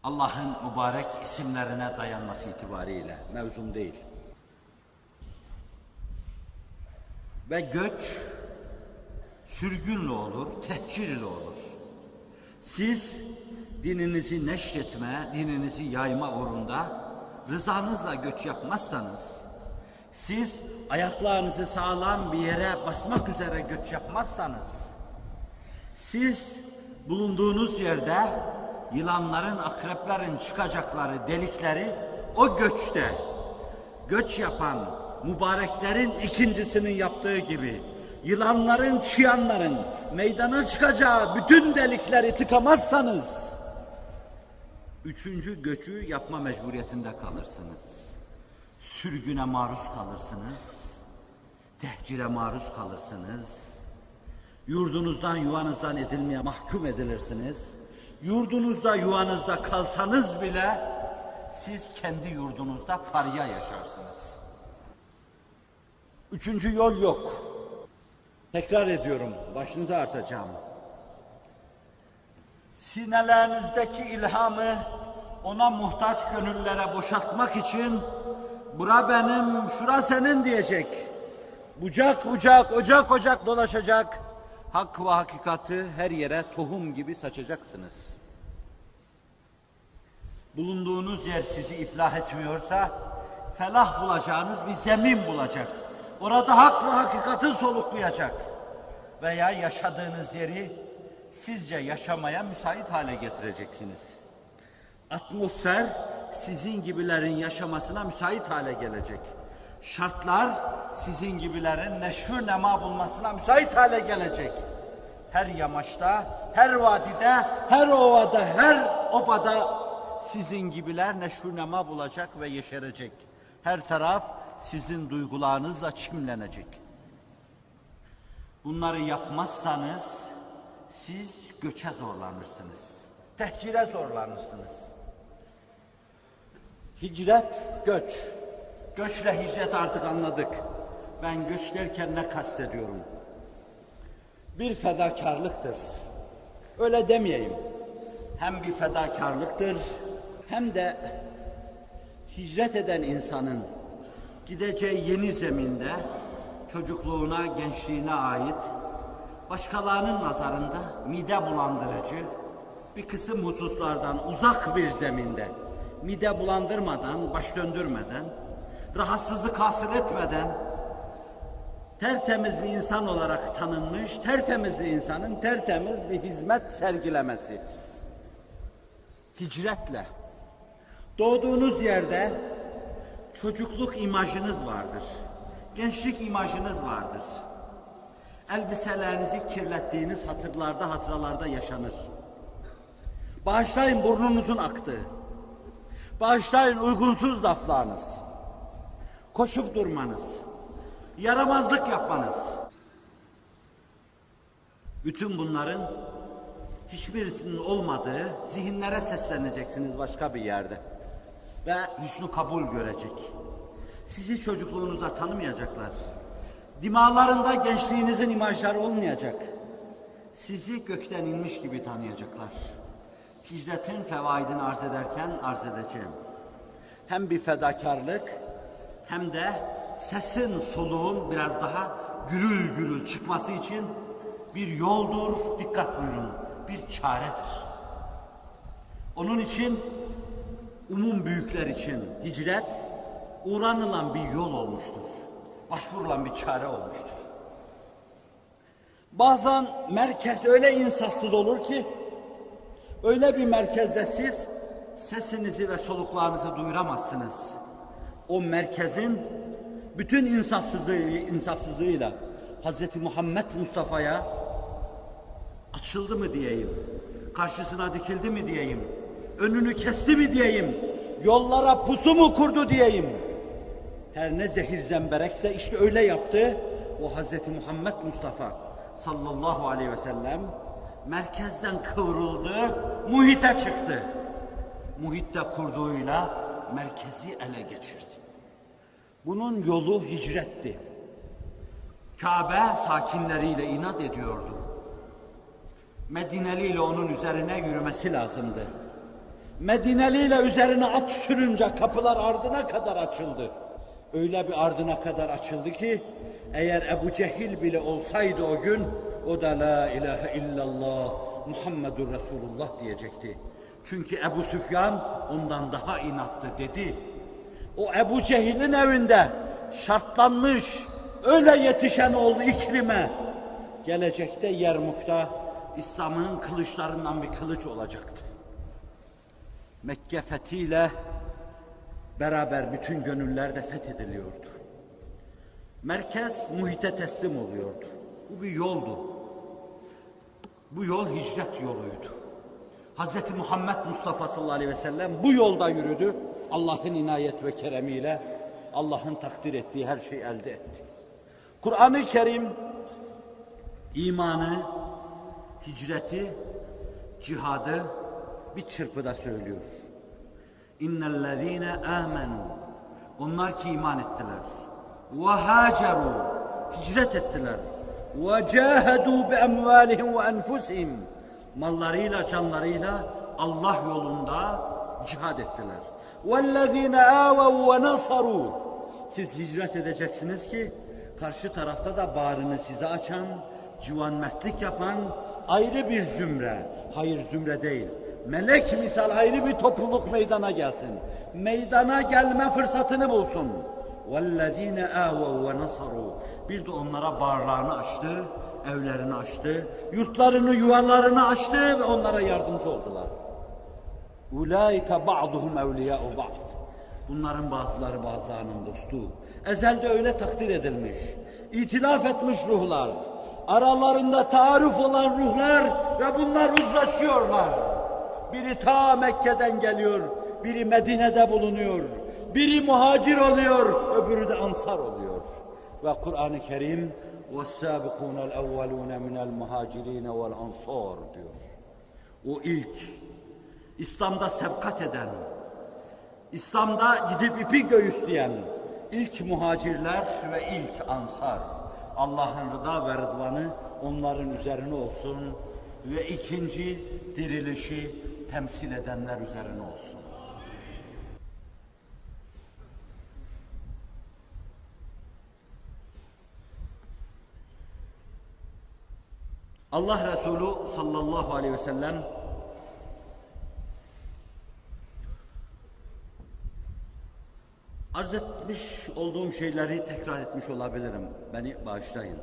Allah'ın mübarek isimlerine dayanması itibariyle mevzum değil. Ve göç sürgünle olur, tehcir ile olur. Siz dininizi neşretme, dininizi yayma uğrunda rızanızla göç yapmazsanız, siz ayaklarınızı sağlam bir yere basmak üzere göç yapmazsanız, siz bulunduğunuz yerde yılanların, akreplerin çıkacakları delikleri o göçte, göç yapan mübareklerin ikincisinin yaptığı gibi yılanların, çıyanların meydana çıkacağı bütün delikleri tıkamazsanız üçüncü göçü yapma mecburiyetinde kalırsınız. Sürgüne maruz kalırsınız. Tehcire maruz kalırsınız. Yurdunuzdan, yuvanızdan edilmeye mahkum edilirsiniz. Yurdunuzda, yuvanızda kalsanız bile siz kendi yurdunuzda parya yaşarsınız. Üçüncü yol yok. Tekrar ediyorum, başınıza artacağım. Sinelerinizdeki ilhamı ona muhtaç gönüllere boşaltmak için bura benim, şura senin diyecek. Bucak bucak, ocak ocak dolaşacak. Hak ve hakikati her yere tohum gibi saçacaksınız. Bulunduğunuz yer sizi iflah etmiyorsa felah bulacağınız bir zemin bulacak. Orada hak ve hakikati soluklayacak. Veya yaşadığınız yeri sizce yaşamaya müsait hale getireceksiniz. Atmosfer sizin gibilerin yaşamasına müsait hale gelecek. Şartlar sizin gibilerin neşür nema bulmasına müsait hale gelecek. Her yamaçta, her vadide, her ovada, her obada sizin gibiler neşür nema bulacak ve yeşerecek. Her taraf sizin duygularınızla çimlenecek. Bunları yapmazsanız siz göçe zorlanırsınız. Tehcire zorlanırsınız. Hicret, göç. Göçle hicret artık anladık. Ben göç derken ne kastediyorum? Bir fedakarlıktır. Öyle demeyeyim. Hem bir fedakarlıktır hem de hicret eden insanın gideceği yeni zeminde çocukluğuna, gençliğine ait başkalarının nazarında mide bulandırıcı bir kısım hususlardan uzak bir zeminde mide bulandırmadan, baş döndürmeden, rahatsızlık hasıl etmeden tertemiz bir insan olarak tanınmış, tertemiz bir insanın tertemiz bir hizmet sergilemesi. Hicretle. Doğduğunuz yerde çocukluk imajınız vardır. Gençlik imajınız vardır. Elbiselerinizi kirlettiğiniz hatırlarda, hatıralarda yaşanır. Bağışlayın burnunuzun aktığı. Bağışlayın uygunsuz laflarınız. Koşup durmanız. Yaramazlık yapmanız. Bütün bunların hiçbirisinin olmadığı zihinlere sesleneceksiniz başka bir yerde. Ve hüsnü kabul görecek. Sizi çocukluğunuzda tanımayacaklar. Dimalarında gençliğinizin imajları olmayacak. Sizi gökten inmiş gibi tanıyacaklar. Hicretin fevaidini arz ederken arz edeceğim. Hem bir fedakarlık hem de sesin soluğun biraz daha gürül gürül çıkması için bir yoldur, dikkat buyurun, bir çaredir. Onun için umum büyükler için hicret uğranılan bir yol olmuştur. Başvurulan bir çare olmuştur. Bazen merkez öyle insafsız olur ki öyle bir merkezde siz sesinizi ve soluklarınızı duyuramazsınız. O merkezin bütün insafsızlığı, insafsızlığıyla Hz. Muhammed Mustafa'ya açıldı mı diyeyim, karşısına dikildi mi diyeyim, önünü kesti mi diyeyim, yollara pusu mu kurdu diyeyim. Her ne zehir zemberekse işte öyle yaptı o Hz. Muhammed Mustafa sallallahu aleyhi ve sellem merkezden kıvrıldı, muhite çıktı. Muhitte kurduğuyla merkezi ele geçirdi. Bunun yolu hicretti. Kabe sakinleriyle inat ediyordu. Medineli ile onun üzerine yürümesi lazımdı. Medineli ile üzerine at sürünce kapılar ardına kadar açıldı. Öyle bir ardına kadar açıldı ki eğer Ebu Cehil bile olsaydı o gün o da la ilahe illallah Muhammedur Resulullah diyecekti. Çünkü Ebu Süfyan ondan daha inattı dedi. O Ebu Cehil'in evinde şartlanmış öyle yetişen oldu iklime. Gelecekte Yermuk'ta İslam'ın kılıçlarından bir kılıç olacaktı. Mekke fethiyle beraber bütün gönüller de fethediliyordu. Merkez muhite teslim oluyordu. Bu bir yoldu. Bu yol hicret yoluydu. Hz. Muhammed Mustafa sallallahu aleyhi ve sellem bu yolda yürüdü. Allah'ın inayet ve keremiyle Allah'ın takdir ettiği her şeyi elde etti. Kur'an-ı Kerim imanı, hicreti, cihadı bir çırpıda söylüyor. İnnellezîne âmenû Onlar ki iman ettiler. Ve hâcerû Hicret ettiler. Ve câhedû bi emvâlihim ve enfusihim Mallarıyla, canlarıyla Allah yolunda cihad ettiler. وَالَّذ۪ينَ آوَوْا وَنَصَرُوا Siz hicret edeceksiniz ki karşı tarafta da bağrını size açan, civan mertlik yapan ayrı bir zümre, hayır zümre değil, melek misal ayrı bir topluluk meydana gelsin. Meydana gelme fırsatını bulsun. وَالَّذ۪ينَ آوَوْا وَنَصَرُوا Bir de onlara bağırlarını açtı, evlerini açtı, yurtlarını, yuvalarını açtı ve onlara yardımcı oldular. Ulaika ba'duhum evliya'u ba'd. Bunların bazıları bazılarının dostu. Ezelde öyle takdir edilmiş. İtilaf etmiş ruhlar. Aralarında taarruf olan ruhlar ve bunlar uzlaşıyorlar. Biri ta Mekke'den geliyor, biri Medine'de bulunuyor. Biri muhacir oluyor, öbürü de ansar oluyor. Ve Kur'an-ı Kerim وَالسَّابِقُونَ الْاَوَّلُونَ مِنَ الْمُهَاجِرِينَ وَالْاَنْصَارِ diyor. O ilk, İslam'da sebkat eden, İslam'da gidip ipi göğüsleyen ilk muhacirler ve ilk ansar. Allah'ın rıda ve rıdvanı onların üzerine olsun ve ikinci dirilişi temsil edenler üzerine olsun. Allah Resulü sallallahu aleyhi ve sellem arz etmiş olduğum şeyleri tekrar etmiş olabilirim. Beni bağışlayın.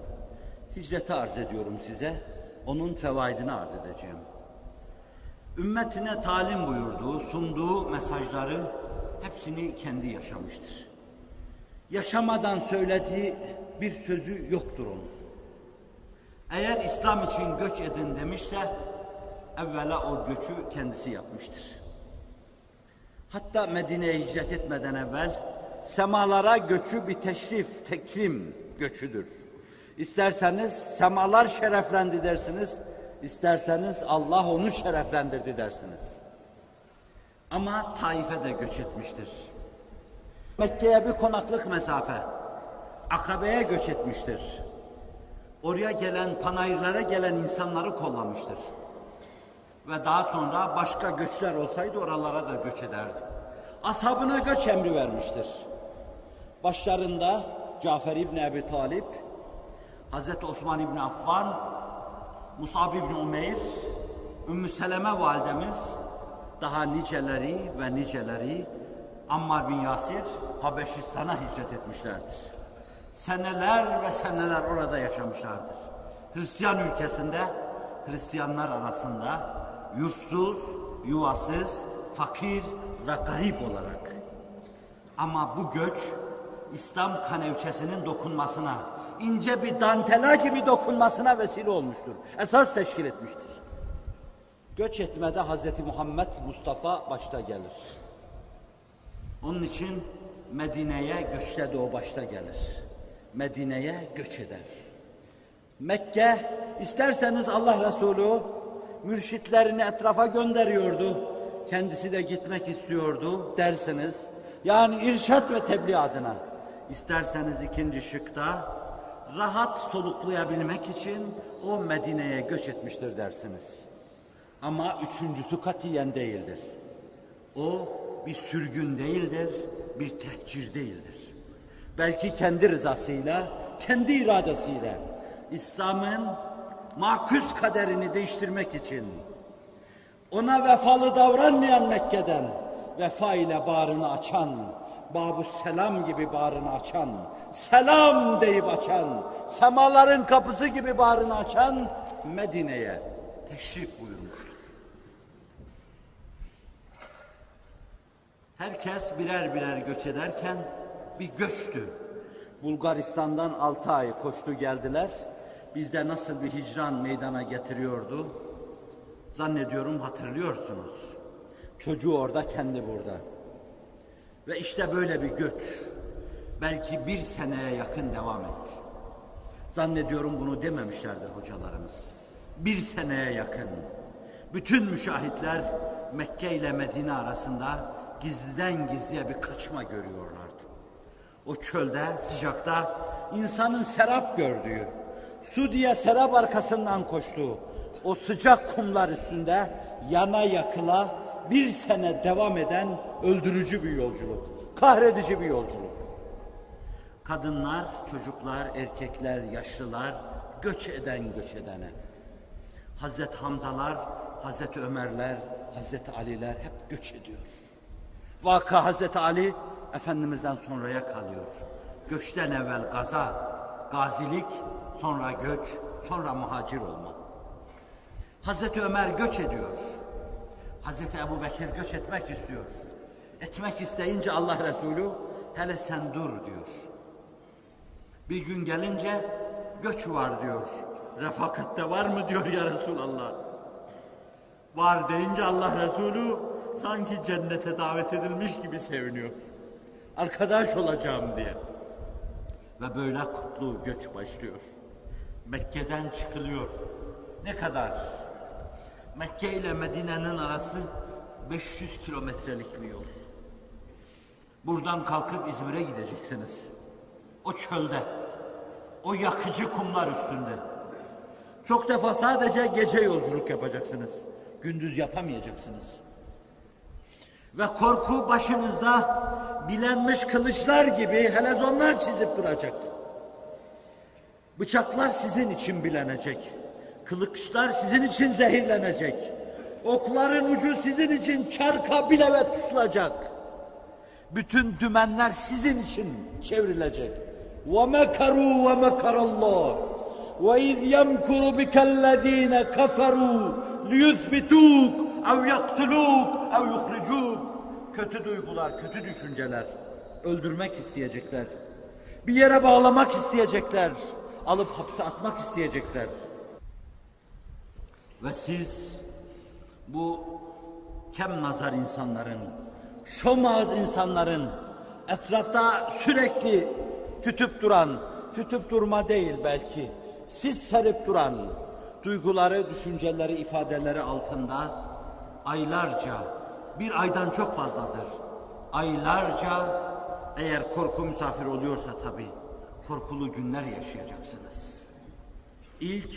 Hicreti arz ediyorum size. Onun fevaidini arz edeceğim. Ümmetine talim buyurduğu, sunduğu mesajları hepsini kendi yaşamıştır. Yaşamadan söylediği bir sözü yoktur onun. Eğer İslam için göç edin demişse evvela o göçü kendisi yapmıştır. Hatta Medine'ye hicret etmeden evvel semalara göçü bir teşrif, tekrim göçüdür. İsterseniz semalar şereflendi dersiniz, isterseniz Allah onu şereflendirdi dersiniz. Ama Taif'e de göç etmiştir. Mekke'ye bir konaklık mesafe, Akabe'ye göç etmiştir. Oraya gelen, panayırlara gelen insanları kollamıştır. Ve daha sonra başka göçler olsaydı oralara da göç ederdi. Ashabına göç emri vermiştir. Başlarında Cafer İbni Ebi Talip, Hazreti Osman İbni Affan, Musab İbni Umeyr, Ümmü Seleme validemiz, daha niceleri ve niceleri Ammar bin Yasir Habeşistan'a hicret etmişlerdir. Seneler ve seneler orada yaşamışlardır. Hristiyan ülkesinde, Hristiyanlar arasında yurtsuz, yuvasız, fakir ve garip olarak. Ama bu göç İslam kanevçesinin dokunmasına, ince bir dantela gibi dokunmasına vesile olmuştur. Esas teşkil etmiştir. Göç etmede Hz. Muhammed Mustafa başta gelir. Onun için Medine'ye göçte de o başta gelir. Medine'ye göç eder. Mekke isterseniz Allah Resulü mürşitlerini etrafa gönderiyordu. Kendisi de gitmek istiyordu dersiniz. Yani irşat ve tebliğ adına. İsterseniz ikinci şıkta rahat soluklayabilmek için o Medine'ye göç etmiştir dersiniz. Ama üçüncüsü katiyen değildir. O bir sürgün değildir, bir tehcir değildir. Belki kendi rızasıyla, kendi iradesiyle İslam'ın makus kaderini değiştirmek için ona vefalı davranmayan Mekke'den vefa ile bağrını açan, Babu Selam gibi bağrını açan, selam deyip açan, semaların kapısı gibi bağrını açan Medine'ye teşrif buyurmuştur. Herkes birer birer göç ederken bir göçtü. Bulgaristan'dan altı ay koştu geldiler. Bizde nasıl bir hicran meydana getiriyordu? Zannediyorum hatırlıyorsunuz. Çocuğu orada, kendi burada. Ve işte böyle bir göç. Belki bir seneye yakın devam etti. Zannediyorum bunu dememişlerdir hocalarımız. Bir seneye yakın. Bütün müşahitler Mekke ile Medine arasında gizliden gizliye bir kaçma görüyorlardı. O çölde, sıcakta insanın serap gördüğü, su diye serap arkasından koştuğu, o sıcak kumlar üstünde yana yakıla bir sene devam eden öldürücü bir yolculuk, kahredici bir yolculuk. Kadınlar, çocuklar, erkekler, yaşlılar göç eden göç edene. Hazreti Hamzalar, Hazreti Ömerler, Hazreti Aliler hep göç ediyor. Vaka Hazreti Ali Efendimiz'den sonraya kalıyor. Göçten evvel gaza, gazilik, sonra göç, sonra muhacir olma. Hazreti Ömer göç ediyor. Hazreti Ebu Bekir göç etmek istiyor. Etmek isteyince Allah Resulü hele sen dur diyor. Bir gün gelince göç var diyor. Refakatte var mı diyor ya Resulallah. Var deyince Allah Resulü sanki cennete davet edilmiş gibi seviniyor. arkadaş olacağım diye. Ve böyle kutlu göç başlıyor. Mekke'den çıkılıyor. Ne kadar? Mekke ile Medine'nin arası 500 kilometrelik bir yol. Buradan kalkıp İzmir'e gideceksiniz. O çölde, o yakıcı kumlar üstünde. Çok defa sadece gece yolculuk yapacaksınız. Gündüz yapamayacaksınız. Ve korku başınızda bilenmiş kılıçlar gibi helezonlar çizip duracak. Bıçaklar sizin için bilenecek. Kılıçlar sizin için zehirlenecek. Okların ucu sizin için çarka bileve tutulacak. Bütün dümenler sizin için çevrilecek. وَمَكَرُوا وَمَكَرَ اللّٰهِ وَاِذْ يَمْكُرُ بِكَ الَّذ۪ينَ كَفَرُوا لِيُثْبِتُوكَ اَوْ يَقْتُلُوكَ اَوْ يُخْرِجُوكَ Kötü duygular, kötü düşünceler. Öldürmek isteyecekler. Bir yere bağlamak isteyecekler. Alıp hapse atmak isteyecekler. Ve siz bu kem nazar insanların, şomaz insanların etrafta sürekli tütüp duran, tütüp durma değil belki, siz serip duran duyguları, düşünceleri, ifadeleri altında aylarca, bir aydan çok fazladır. Aylarca eğer korku misafir oluyorsa tabii korkulu günler yaşayacaksınız. İlk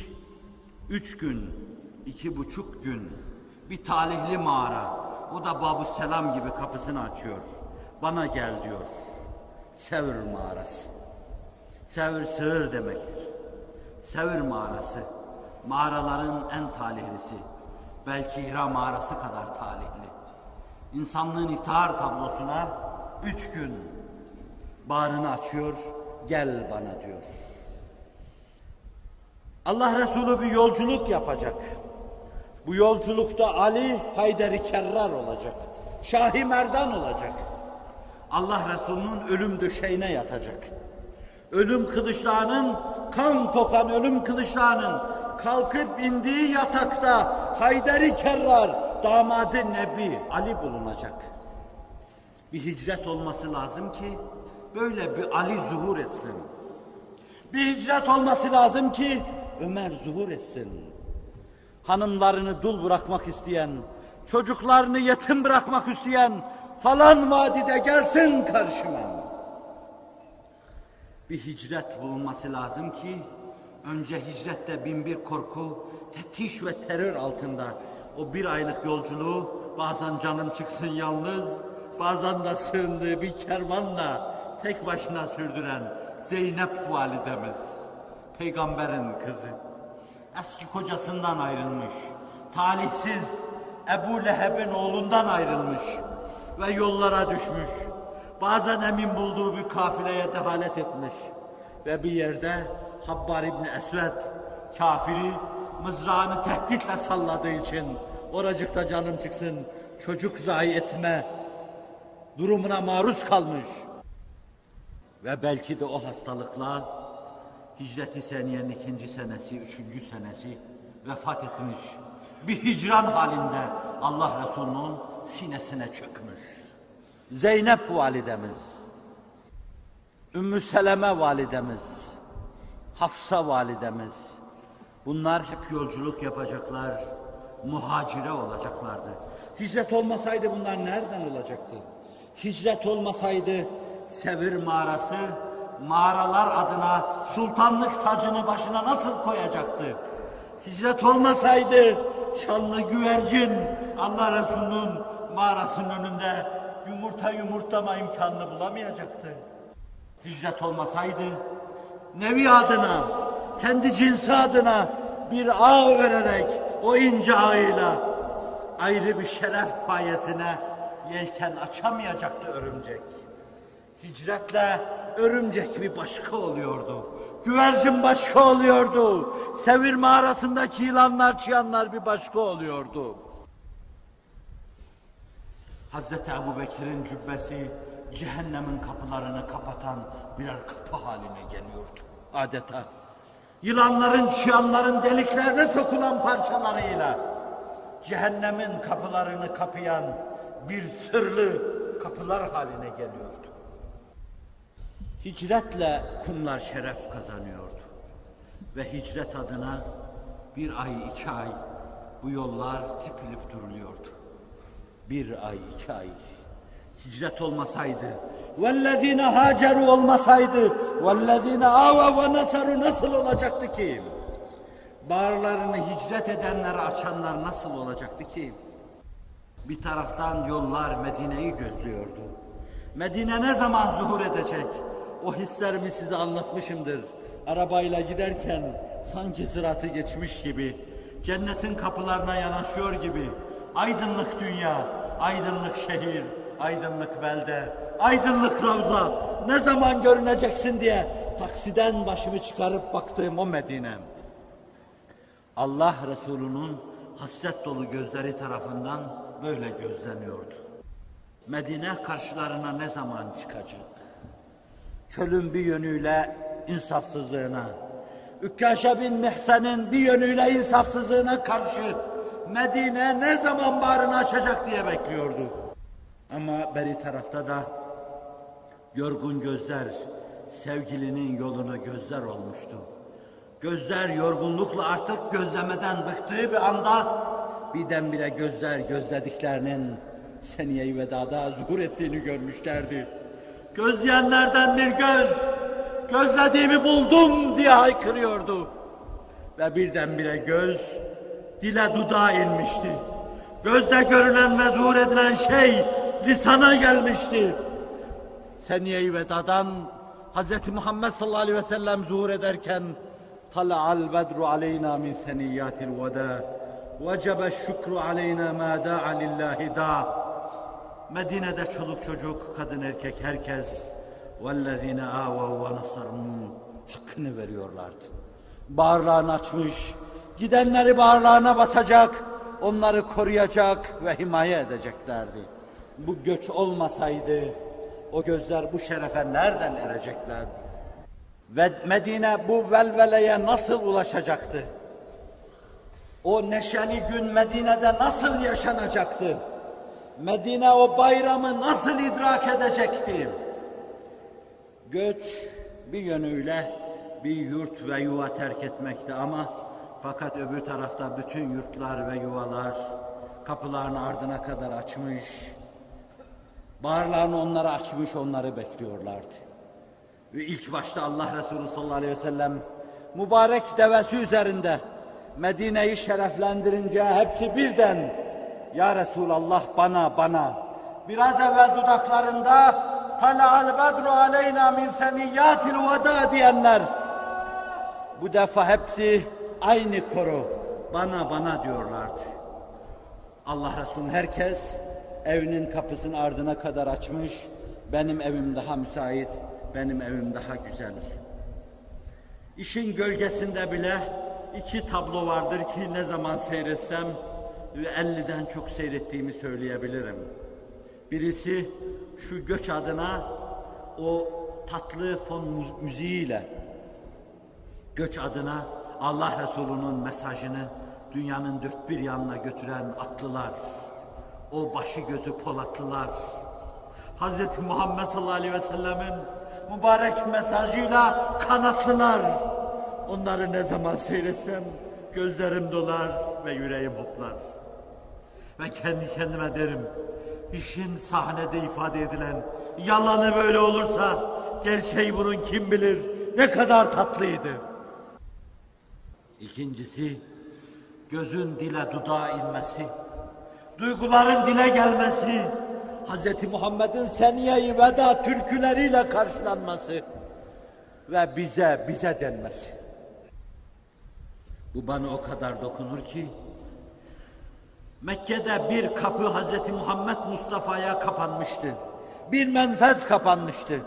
üç gün, iki buçuk gün bir talihli mağara. O da Babu Selam gibi kapısını açıyor. Bana gel diyor. Sevr mağarası. Sevr sığır demektir. Sevr mağarası. Mağaraların en talihlisi. Belki Hira mağarası kadar talihli. İnsanlığın iftihar tablosuna üç gün bağrını açıyor, gel bana diyor. Allah Resulü bir yolculuk yapacak. Bu yolculukta Ali Hayderi Kerrar olacak. Şahi Merdan olacak. Allah Resulü'nün ölüm döşeğine yatacak. Ölüm kılıçlarının, kan kokan ölüm kılıçlarının kalkıp indiği yatakta Hayderi Kerrar, damadı Nebi Ali bulunacak. Bir hicret olması lazım ki böyle bir Ali zuhur etsin. Bir hicret olması lazım ki Ömer zuhur etsin. Hanımlarını dul bırakmak isteyen, çocuklarını yetim bırakmak isteyen falan vadide gelsin karşıma. Bir hicret bulunması lazım ki önce hicrette bin bir korku, tetiş ve terör altında o bir aylık yolculuğu bazen canım çıksın yalnız, bazen de sığındığı bir kervanla tek başına sürdüren Zeynep validemiz, peygamberin kızı. Eski kocasından ayrılmış, talihsiz Ebu Leheb'in oğlundan ayrılmış ve yollara düşmüş. Bazen emin bulduğu bir kafileye dehalet etmiş ve bir yerde Habbar İbni Esved kafiri mızrağını tehditle salladığı için oracıkta canım çıksın çocuk zayi etme durumuna maruz kalmış. Ve belki de o hastalıkla Hicret-i Seniye'nin ikinci senesi, üçüncü senesi vefat etmiş. Bir hicran halinde Allah Resulü'nün sinesine çökmüş. Zeynep validemiz, Ümmü Seleme validemiz, Hafsa validemiz, bunlar hep yolculuk yapacaklar, muhacire olacaklardı. Hicret olmasaydı bunlar nereden olacaktı? Hicret olmasaydı Sevir mağarası mağaralar adına sultanlık tacını başına nasıl koyacaktı? Hicret olmasaydı şanlı güvercin Allah Resulü'nün mağarasının önünde yumurta yumurtlama imkanını bulamayacaktı. Hicret olmasaydı nevi adına, kendi cinsi adına bir ağ örerek o ince ağıyla ayrı bir şeref payesine yelken açamayacaktı örümcek. Hicretle örümcek bir başka oluyordu. Güvercin başka oluyordu. Sevir mağarasındaki yılanlar, çıyanlar bir başka oluyordu. Hazreti Ebu Bekir'in cübbesi cehennemin kapılarını kapatan birer kapı haline geliyordu adeta. Yılanların, çıyanların deliklerine sokulan parçalarıyla cehennemin kapılarını kapayan bir sırlı kapılar haline geliyordu. Hicretle kumlar şeref kazanıyordu. Ve hicret adına bir ay, iki ay bu yollar tepilip duruluyordu. Bir ay, iki ay hicret olmasaydı, vellezine haceru olmasaydı, vellezine ava ve nasaru nasıl olacaktı ki? Bağırlarını hicret edenlere açanlar nasıl olacaktı ki? Bir taraftan yollar Medine'yi gözlüyordu. Medine ne zaman zuhur edecek? O hislerimi size anlatmışımdır. Arabayla giderken sanki sıratı geçmiş gibi, cennetin kapılarına yanaşıyor gibi, aydınlık dünya, aydınlık şehir, aydınlık belde, aydınlık ravza, ne zaman görüneceksin diye taksiden başımı çıkarıp baktığım o Medine. Allah Resulü'nün hasret dolu gözleri tarafından böyle gözleniyordu. Medine karşılarına ne zaman çıkacak? Çölün bir yönüyle insafsızlığına, Ükkaşe bin Mihsen'in bir yönüyle insafsızlığına karşı Medine ne zaman bağrını açacak diye bekliyordu. Ama beri tarafta da yorgun gözler sevgilinin yolunu gözler olmuştu. Gözler yorgunlukla artık gözlemeden bıktığı bir anda birdenbire gözler gözlediklerinin seniye vedada zuhur ettiğini görmüşlerdi. Gözleyenlerden bir göz, gözlediğimi buldum diye haykırıyordu. Ve birdenbire göz dile dudağa inmişti. Gözle görülen ve zuhur edilen şey lisana gelmişti. Seniye-i Veda'dan Hz. Muhammed sallallahu aleyhi ve sellem zuhur ederken Tala'al bedru aleyna min seniyyatil veda Vecebe şükru aleyna ma da'a lillahi da Medine'de çoluk çocuk, kadın erkek herkes وَالَّذ۪ينَ آوَوْا وَنَصَرُوا hakkını veriyorlardı. Bağırlarını açmış, gidenleri bağırlarına basacak, onları koruyacak ve himaye edeceklerdi. Bu göç olmasaydı o gözler bu şerefe nereden ereceklerdi? Ve Medine bu velveleye nasıl ulaşacaktı? O neşeli gün Medine'de nasıl yaşanacaktı? Medine o bayramı nasıl idrak edecekti? Göç bir yönüyle bir yurt ve yuva terk etmekti ama fakat öbür tarafta bütün yurtlar ve yuvalar kapılarını ardına kadar açmış, bağırlarını onlara açmış onları bekliyorlardı. Ve ilk başta Allah Resulü sallallahu aleyhi ve sellem mübarek devesi üzerinde Medine'yi şereflendirince hepsi birden Ya Resulallah bana bana biraz evvel dudaklarında Tala'al bedru aleyna min seniyyatil veda diyenler bu defa hepsi aynı koro bana bana diyorlardı. Allah Resulü herkes evinin kapısını ardına kadar açmış. Benim evim daha müsait, benim evim daha güzel. İşin gölgesinde bile iki tablo vardır ki ne zaman seyretsem ve 50'den çok seyrettiğimi söyleyebilirim. Birisi şu göç adına o tatlı fon müz- müziğiyle göç adına Allah Resulü'nün mesajını dünyanın dört bir yanına götüren atlılar, o başı gözü polatlılar, Hz. Muhammed sallallahu aleyhi ve sellemin mübarek mesajıyla kanatlılar, onları ne zaman seyretsem gözlerim dolar ve yüreğim hoplar. Ve kendi kendime derim, işin sahnede ifade edilen yalanı böyle olursa gerçeği bunun kim bilir ne kadar tatlıydı. İkincisi, gözün dile dudağa inmesi, duyguların dile gelmesi, Hz. Muhammed'in seniye-i veda türküleriyle karşılanması ve bize, bize denmesi. Bu bana o kadar dokunur ki, Mekke'de bir kapı Hz. Muhammed Mustafa'ya kapanmıştı. Bir menfez kapanmıştı.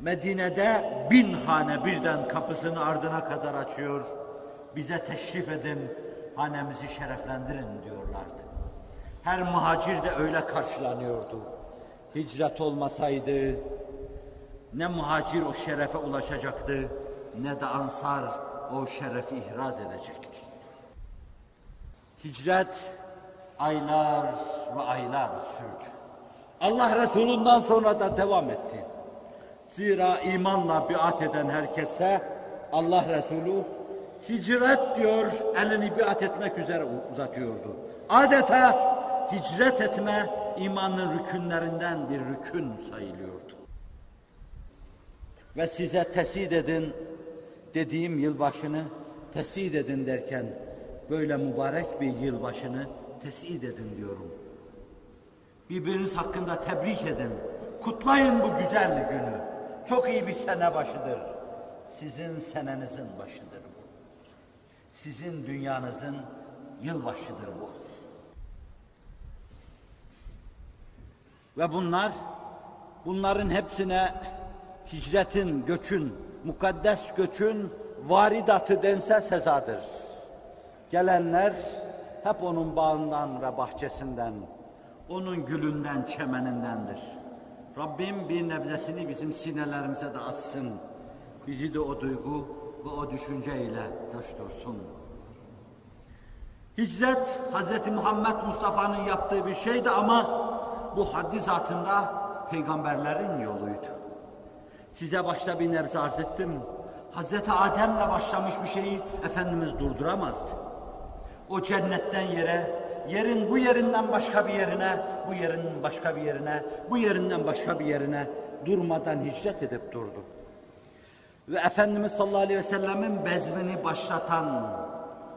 Medine'de bin hane birden kapısını ardına kadar açıyor. Bize teşrif edin, hanemizi şereflendirin diyorlardı. Her muhacir de öyle karşılanıyordu. Hicret olmasaydı ne muhacir o şerefe ulaşacaktı ne de ansar o şerefi ihraz edecekti. Hicret aylar ve aylar sürdü. Allah Resulü'nden sonra da devam etti. Zira imanla biat eden herkese Allah Resulü hicret diyor elini biat etmek üzere uzatıyordu. Adeta hicret etme imanın rükünlerinden bir rükün sayılıyordu. Ve size tesid edin dediğim yılbaşını tesid edin derken böyle mübarek bir yılbaşını tesid edin diyorum. Birbiriniz hakkında tebrik edin. Kutlayın bu güzel günü. Çok iyi bir sene başıdır. Sizin senenizin başıdır. Sizin dünyanızın yılbaşıdır bu. Ve bunlar, bunların hepsine hicretin, göçün, mukaddes göçün varidatı dense sezadır. Gelenler hep onun bağından ve bahçesinden, onun gülünden, çemenindendir. Rabbim bir nebzesini bizim sinelerimize de assın. Bizi de o duygu ve o düşünceyle coştursun. Hicret Hz. Muhammed Mustafa'nın yaptığı bir şeydi ama bu haddi zatında peygamberlerin yoluydu. Size başta bir nebze arz ettim. Hz. Adem'le başlamış bir şeyi Efendimiz durduramazdı. O cennetten yere, yerin bu yerinden başka bir yerine, bu yerin başka bir yerine, bu yerinden başka bir yerine durmadan hicret edip durdu. Ve Efendimiz sallallahu aleyhi ve sellemin bezmini başlatan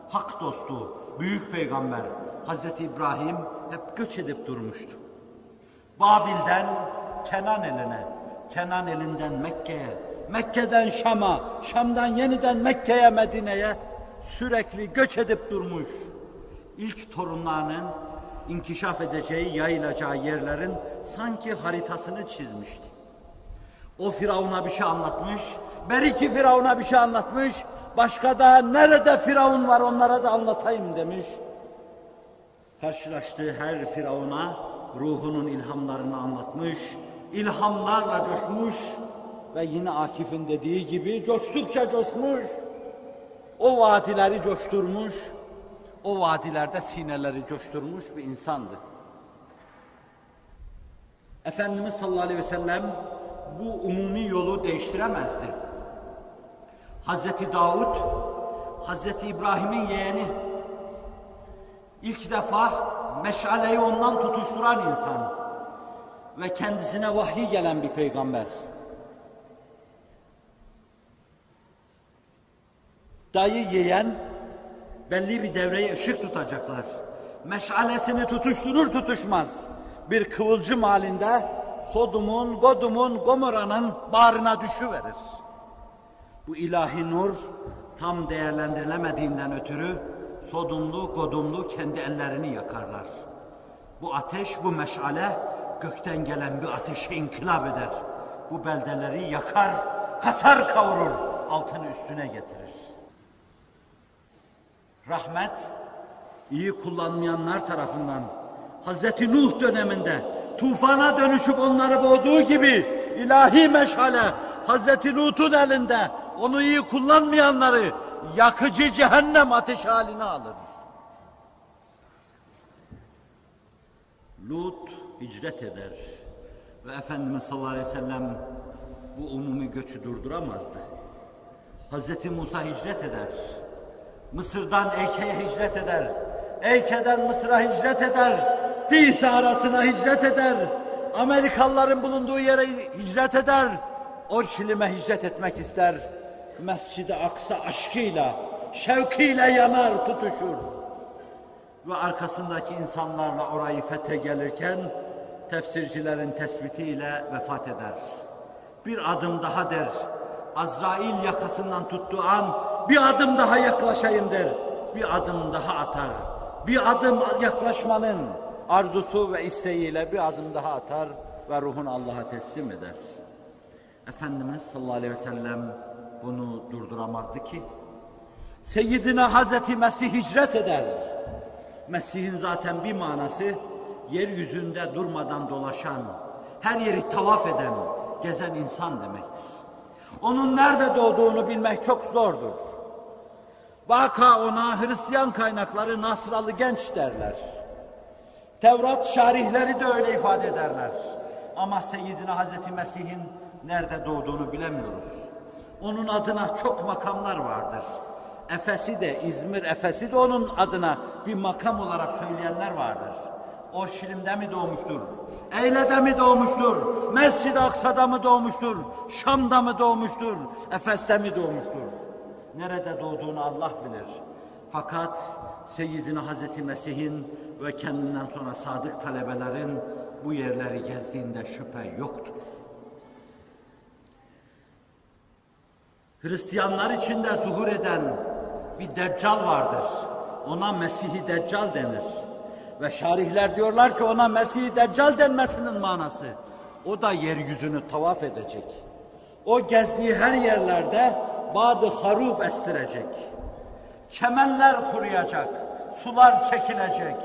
hak dostu, büyük peygamber Hazreti İbrahim hep göç edip durmuştu. Babil'den Kenan eline, Kenan elinden Mekke'ye, Mekke'den Şam'a, Şam'dan yeniden Mekke'ye, Medine'ye sürekli göç edip durmuş. İlk torunlarının inkişaf edeceği, yayılacağı yerlerin sanki haritasını çizmişti. O Firavun'a bir şey anlatmış, Beriki Firavun'a bir şey anlatmış, başka da nerede Firavun var onlara da anlatayım demiş. Karşılaştığı her Firavun'a ruhunun ilhamlarını anlatmış, ilhamlarla coşmuş ve yine Akif'in dediği gibi coştukça coşmuş, o vadileri coşturmuş, o vadilerde sineleri coşturmuş bir insandı. Efendimiz sallallahu aleyhi ve sellem bu umumi yolu değiştiremezdi. Hazreti Davud, Hazreti İbrahim'in yeğeni, ilk defa meşaleyi ondan tutuşturan insan ve kendisine vahiy gelen bir peygamber. Dayı yeğen belli bir devreye ışık tutacaklar. Meşalesini tutuşturur tutuşmaz bir kıvılcım halinde Sodum'un, Godum'un, Gomorra'nın bağrına düşüverir. Bu ilahi nur tam değerlendirilemediğinden ötürü Sodumlu, Godumlu kendi ellerini yakarlar. Bu ateş, bu meşale gökten gelen bir ateşe inkılap eder. Bu beldeleri yakar, kasar kavurur, altını üstüne getirir. Rahmet, iyi kullanmayanlar tarafından Hazreti Nuh döneminde tufana dönüşüp onları boğduğu gibi ilahi meşale Hazreti Lut'un elinde onu iyi kullanmayanları yakıcı cehennem ateşi haline alır. Lut hicret eder ve Efendimiz sallallahu aleyhi ve sellem bu umumi göçü durduramazdı. Hazreti Musa hicret eder. Mısır'dan Eyke'ye hicret eder. Eyke'den Mısır'a hicret eder. Tihse arasına hicret eder. Amerikalıların bulunduğu yere hicret eder. Orşilim'e hicret etmek ister. Mescid-i Aksa aşkıyla, şevkiyle yanar, tutuşur. Ve arkasındaki insanlarla orayı fethe gelirken tefsircilerin tespitiyle vefat eder. Bir adım daha der. Azrail yakasından tuttuğu an bir adım daha yaklaşayım der. Bir adım daha atar. Bir adım yaklaşmanın arzusu ve isteğiyle bir adım daha atar ve ruhunu Allah'a teslim eder. Efendimiz sallallahu aleyhi ve sellem bunu durduramazdı ki. Seyyidina Hazreti Mesih hicret eder. Mesih'in zaten bir manası yeryüzünde durmadan dolaşan, her yeri tavaf eden, gezen insan demektir. Onun nerede doğduğunu bilmek çok zordur. Vaka ona Hristiyan kaynakları Nasralı genç derler. Tevrat şarihleri de öyle ifade ederler. Ama Seyyidina Hazreti Mesih'in nerede doğduğunu bilemiyoruz. Onun adına çok makamlar vardır. Efes'i de, İzmir Efes'i de onun adına bir makam olarak söyleyenler vardır. O Şilim'de mi doğmuştur? Eyle'de mi doğmuştur? Mescid-i Aksa'da mı doğmuştur? Şam'da mı doğmuştur? Efes'te mi doğmuştur? Nerede doğduğunu Allah bilir. Fakat Seyyidina Hazreti Mesih'in ve kendinden sonra sadık talebelerin bu yerleri gezdiğinde şüphe yoktur. Hristiyanlar içinde zuhur eden bir deccal vardır. Ona Mesih-i Deccal denir. Ve şarihler diyorlar ki ona Mesih-i Deccal denmesinin manası. O da yeryüzünü tavaf edecek. O gezdiği her yerlerde badı harub estirecek. Çemenler kuruyacak, sular çekilecek.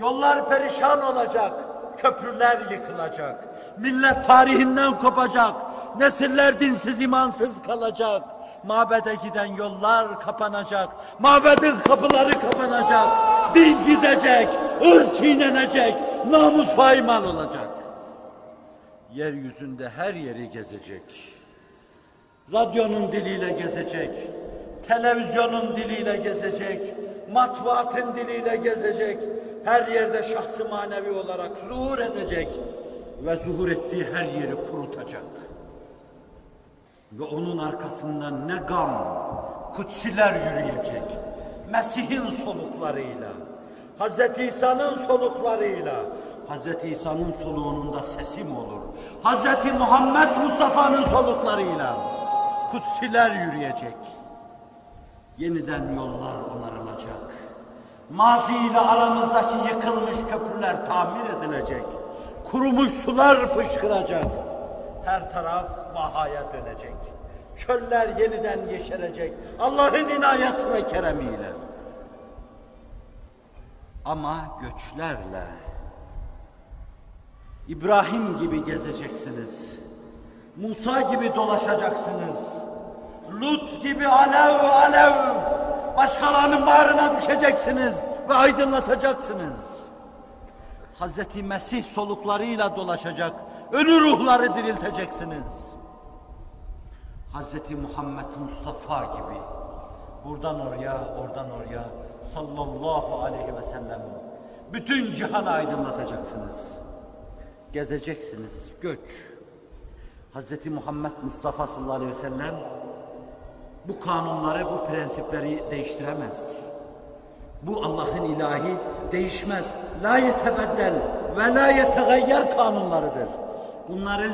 Yollar perişan olacak, köprüler yıkılacak. Millet tarihinden kopacak, nesiller dinsiz imansız kalacak. Mabede giden yollar kapanacak, mabedin kapıları kapanacak. Din gidecek, ırz çiğnenecek, namus paymal olacak. Yeryüzünde her yeri gezecek. Radyonun diliyle gezecek, televizyonun diliyle gezecek, matbuatın diliyle gezecek, her yerde şahsı manevi olarak zuhur edecek ve zuhur ettiği her yeri kurutacak. Ve onun arkasından ne gam, kutsiler yürüyecek. Mesih'in soluklarıyla, Hz. İsa'nın soluklarıyla, Hz. İsa'nın soluğunun da sesi mi olur? Hz. Muhammed Mustafa'nın soluklarıyla kutsiler yürüyecek. Yeniden yollar onarılacak. Mazi ile aramızdaki yıkılmış köprüler tamir edilecek. Kurumuş sular fışkıracak. Her taraf vahaya dönecek. Çöller yeniden yeşerecek. Allah'ın inayet ve keremiyle. Ama göçlerle. İbrahim gibi gezeceksiniz. Musa gibi dolaşacaksınız. Lut gibi alev alev başkalarının bağrına düşeceksiniz ve aydınlatacaksınız. Hazreti Mesih soluklarıyla dolaşacak, ölü ruhları dirilteceksiniz. Hazreti Muhammed Mustafa gibi buradan oraya, oradan oraya sallallahu aleyhi ve sellem bütün cihanı aydınlatacaksınız. Gezeceksiniz, göç. Hazreti Muhammed Mustafa sallallahu aleyhi ve sellem bu kanunları, bu prensipleri değiştiremezdi. Bu Allah'ın ilahi değişmez. La yetebeddel ve la yetegayyer kanunlarıdır. Bunları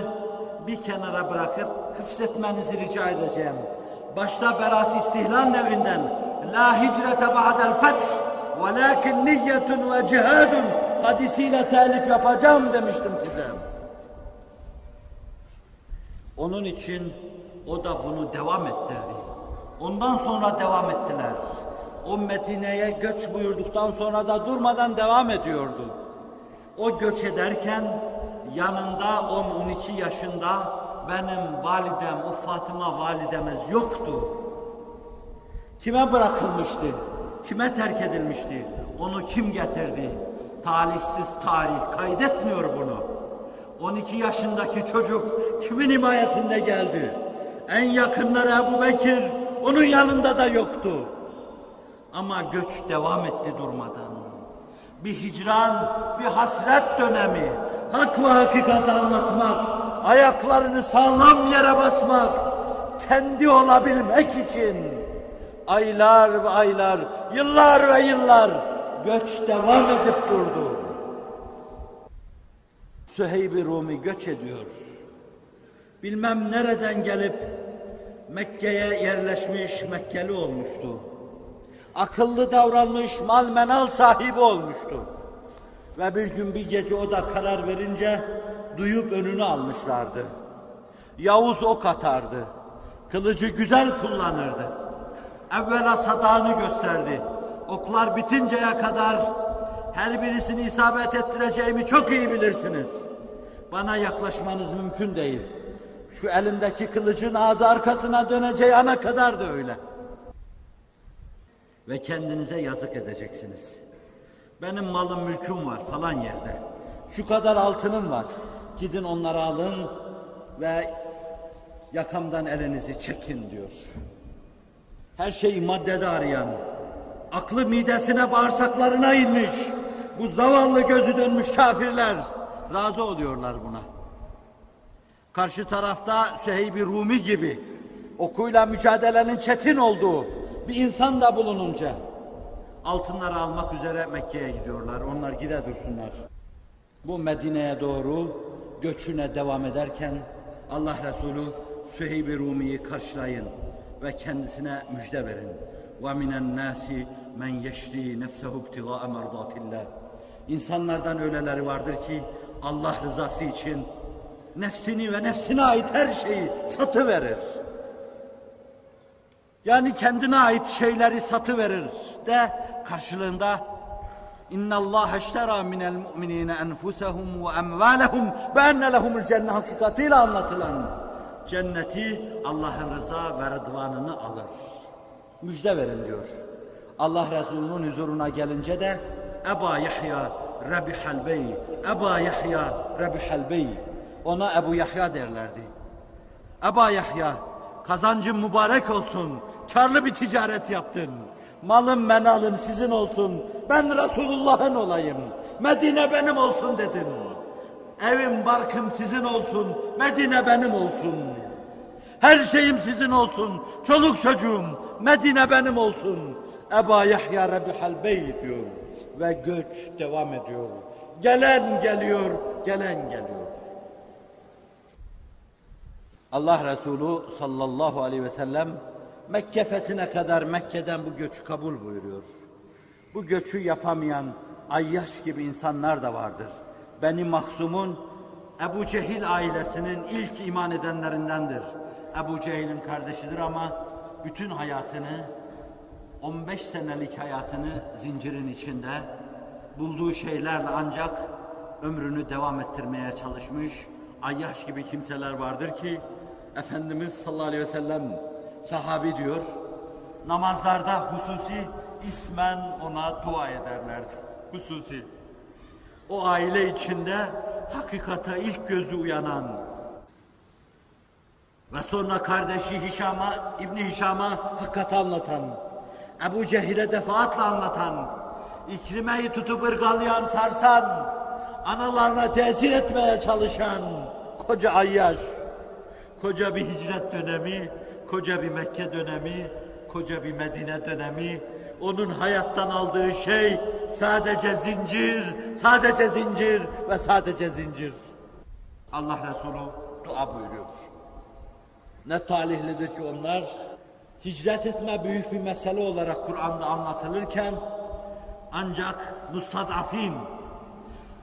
bir kenara bırakıp hıfzetmenizi rica edeceğim. Başta Berat İstihlal nevinden La hicrete ba'del feth velakin niyyetun ve cihadun hadisiyle telif yapacağım demiştim size. Onun için o da bunu devam ettirdi. Ondan sonra devam ettiler. O Medine'ye göç buyurduktan sonra da durmadan devam ediyordu. O göç ederken yanında 10-12 yaşında benim validem, o Fatıma validemiz yoktu. Kime bırakılmıştı? Kime terk edilmişti? Onu kim getirdi? Talihsiz tarih kaydetmiyor bunu. 12 yaşındaki çocuk kimin himayesinde geldi? En yakınları Ebu Bekir, onun yanında da yoktu. Ama göç devam etti durmadan. Bir hicran, bir hasret dönemi, hak ve hakikati anlatmak, ayaklarını sağlam yere basmak, kendi olabilmek için aylar ve aylar, yıllar ve yıllar göç devam edip durdu. Süheyb-i Rumi göç ediyor. Bilmem nereden gelip Mekke'ye yerleşmiş Mekkeli olmuştu. Akıllı davranmış mal menal sahibi olmuştu. Ve bir gün bir gece o da karar verince duyup önünü almışlardı. Yavuz ok atardı. Kılıcı güzel kullanırdı. Evvela sadağını gösterdi. Oklar bitinceye kadar her birisini isabet ettireceğimi çok iyi bilirsiniz. Bana yaklaşmanız mümkün değil. Şu elimdeki kılıcın ağzı arkasına döneceği ana kadar da öyle. Ve kendinize yazık edeceksiniz. Benim malım mülküm var falan yerde. Şu kadar altınım var. Gidin onları alın ve yakamdan elinizi çekin diyor. Her şeyi maddede arayan, aklı midesine bağırsaklarına inmiş, bu zavallı gözü dönmüş kafirler razı oluyorlar buna. Karşı tarafta Süheyb-i Rumi gibi okuyla mücadelenin çetin olduğu bir insan da bulununca altınları almak üzere Mekke'ye gidiyorlar. Onlar gide dursunlar. Bu Medine'ye doğru göçüne devam ederken Allah Resulü Süheyb-i Rumi'yi karşılayın ve kendisine müjde verin. وَمِنَ النَّاسِ مَنْ يَشْرِي نَفْسَهُ ابْتِغَاءَ مَرْضَاتِ اللّٰهِ İnsanlardan öyleleri vardır ki Allah rızası için nefsini ve nefsine ait her şeyi satı verir. Yani kendine ait şeyleri satı verir de karşılığında İnna Allah eştera minel mu'minine enfusahum ve emvalahum ve enne lehumul cennet hakikatiyle anlatılan cenneti Allah'ın rıza ve rıdvanını alır. Müjde verin diyor. Allah Resulü'nün huzuruna gelince de Eba Yahya Rabihal Bey, Eba Yahya Rabihal Bey. Ona Ebu Yahya derlerdi. Eba Yahya, kazancın mübarek olsun, karlı bir ticaret yaptın. Malım menalım sizin olsun, ben Resulullah'ın olayım. Medine benim olsun dedin. Evim barkım sizin olsun, Medine benim olsun. Her şeyim sizin olsun, çoluk çocuğum, Medine benim olsun. Eba Yahya Rebihal Bey diyor ve göç devam ediyor. Gelen geliyor, gelen geliyor. Allah Resulü sallallahu aleyhi ve sellem Mekke fethine kadar Mekke'den bu göçü kabul buyuruyor. Bu göçü yapamayan Ayyaş gibi insanlar da vardır. Beni Mahzum'un Ebu Cehil ailesinin ilk iman edenlerindendir. Ebu Cehil'in kardeşidir ama bütün hayatını 15 senelik hayatını zincirin içinde bulduğu şeylerle ancak ömrünü devam ettirmeye çalışmış Ayyaş gibi kimseler vardır ki Efendimiz sallallahu aleyhi ve sellem sahabi diyor namazlarda hususi ismen ona dua ederlerdi. Hususi. O aile içinde hakikate ilk gözü uyanan ve sonra kardeşi Hişam'a, İbni Hişam'a hakikati anlatan, Ebu Cehil'e defaatle anlatan, İkrime'yi tutup ırgalayan, sarsan, analarına tesir etmeye çalışan koca Ayyaş, koca bir hicret dönemi, koca bir Mekke dönemi, koca bir Medine dönemi, onun hayattan aldığı şey sadece zincir, sadece zincir ve sadece zincir. Allah Resulü dua buyuruyor. Ne talihlidir ki onlar hicret etme büyük bir mesele olarak Kur'an'da anlatılırken ancak mustadafin,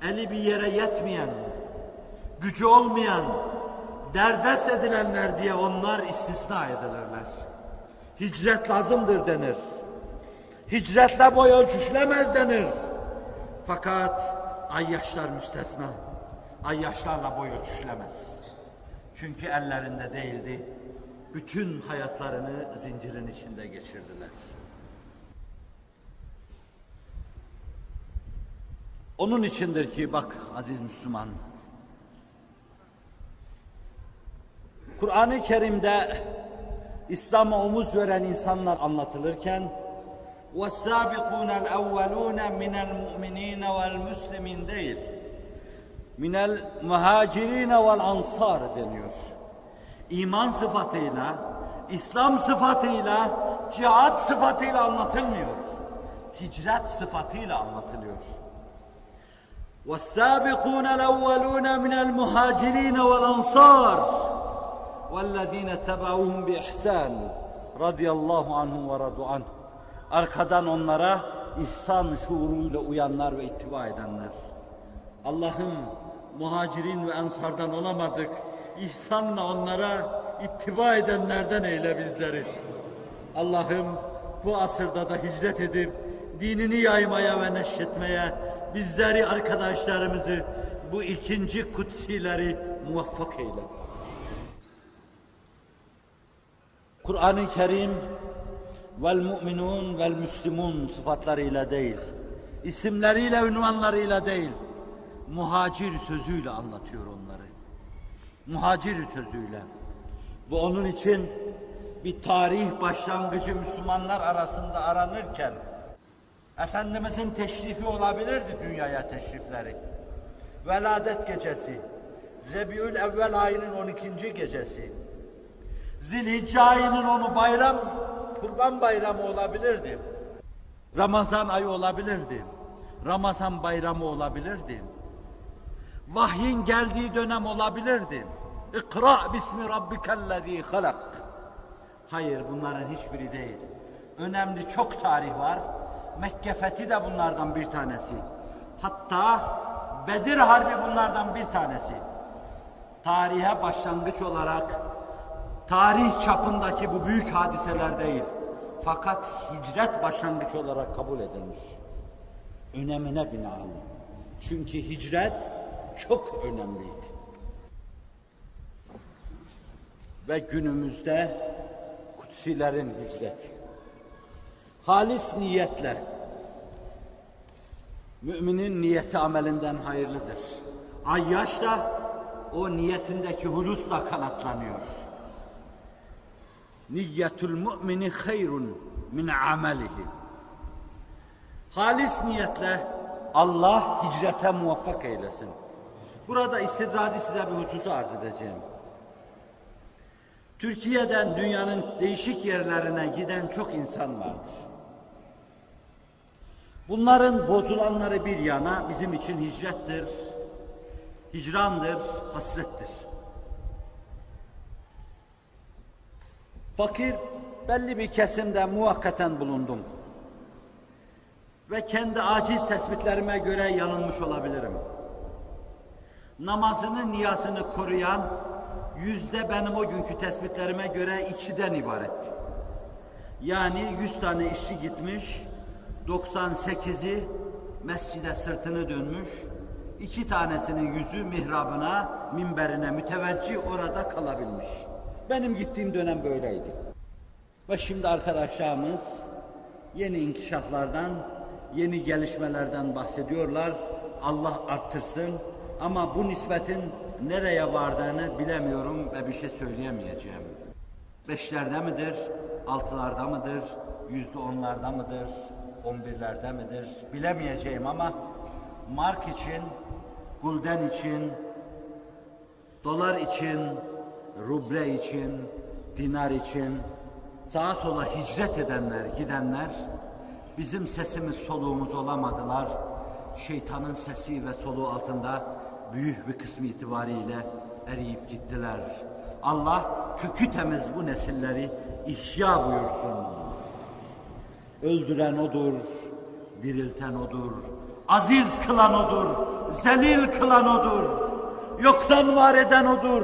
eli bir yere yetmeyen, gücü olmayan, derdest edilenler diye onlar istisna edilirler. Hicret lazımdır denir. Hicretle boy ölçüşlemez denir. Fakat ayyaşlar müstesna. Ayyaşlarla boy ölçüşlemez. Çünkü ellerinde değildi. Bütün hayatlarını zincirin içinde geçirdiler. Onun içindir ki bak aziz Müslüman. Kur'an-ı Kerim'de İslam'a omuz veren insanlar anlatılırken وَالسَّابِقُونَ الْاَوَّلُونَ مِنَ الْمُؤْمِنِينَ وَالْمُسْلِمِينَ değil. Minel muhacirine vel ansar deniyor. İman sıfatıyla, İslam sıfatıyla, cihat sıfatıyla anlatılmıyor. Hicret sıfatıyla anlatılıyor. وَالسَّابِقُونَ الْاَوَّلُونَ مِنَ الْمُهَاجِرِينَ وَالْاَنْصَارِ وَالَّذ۪ينَ اتَّبَعُوهُمْ بِإِحْسَانٍ radıyallahu anhum ve radu anh. Arkadan onlara ihsan şuuruyla uyanlar ve ittiba edenler. Allah'ım muhacirin ve ensardan olamadık. İhsanla onlara ittiba edenlerden eyle bizleri. Allah'ım bu asırda da hicret edip dinini yaymaya ve neşretmeye bizleri arkadaşlarımızı bu ikinci kutsileri muvaffak eyle. Kur'an-ı Kerim vel mu'minun vel müslimun sıfatlarıyla değil, isimleriyle, ünvanlarıyla değil, muhacir sözüyle anlatıyor onları. Muhacir sözüyle. Ve onun için bir tarih başlangıcı Müslümanlar arasında aranırken Efendimizin teşrifi olabilirdi dünyaya teşrifleri. Veladet gecesi, Rebiül Evvel ayının 12. gecesi, Zilhicce ayının onu bayram, kurban bayramı olabilirdi. Ramazan ayı olabilirdi. Ramazan bayramı olabilirdi. Vahyin geldiği dönem olabilirdi. İkra bismi rabbikellezî halak. Hayır bunların hiçbiri değil. Önemli çok tarih var. Mekke fethi de bunlardan bir tanesi. Hatta Bedir Harbi bunlardan bir tanesi. Tarihe başlangıç olarak tarih çapındaki bu büyük hadiseler değil. Fakat hicret başlangıç olarak kabul edilmiş. Önemine binaen. Çünkü hicret çok önemliydi. Ve günümüzde kutsilerin hicreti. Halis niyetle. Müminin niyeti amelinden hayırlıdır. Ayyaş da o niyetindeki hulusla kanatlanıyor. Niyetül mümini hayrun min amelihi. Halis niyetle Allah hicrete muvaffak eylesin. Burada istidradi size bir hususu arz edeceğim. Türkiye'den dünyanın değişik yerlerine giden çok insan vardır. Bunların bozulanları bir yana bizim için hicrettir, hicrandır, hasrettir. Fakir belli bir kesimde muhakkaten bulundum. Ve kendi aciz tespitlerime göre yanılmış olabilirim. Namazını, niyasını koruyan yüzde benim o günkü tespitlerime göre ikiden ibaret. Yani yüz tane işçi gitmiş, 98'i mescide sırtını dönmüş, iki tanesinin yüzü mihrabına, minberine müteveccih orada kalabilmiş. Benim gittiğim dönem böyleydi. Ve şimdi arkadaşlarımız yeni inkişaflardan, yeni gelişmelerden bahsediyorlar. Allah arttırsın ama bu nispetin nereye vardığını bilemiyorum ve bir şey söyleyemeyeceğim. Beşlerde midir, altılarda mıdır, yüzde onlarda mıdır, on birlerde midir bilemeyeceğim ama mark için, gulden için, dolar için, ruble için, dinar için, sağa sola hicret edenler, gidenler bizim sesimiz soluğumuz olamadılar. Şeytanın sesi ve soluğu altında büyük bir kısmı itibariyle eriyip gittiler. Allah kökü temiz bu nesilleri ihya buyursun. Öldüren odur, dirilten odur, aziz kılan odur, zelil kılan odur, yoktan var eden odur,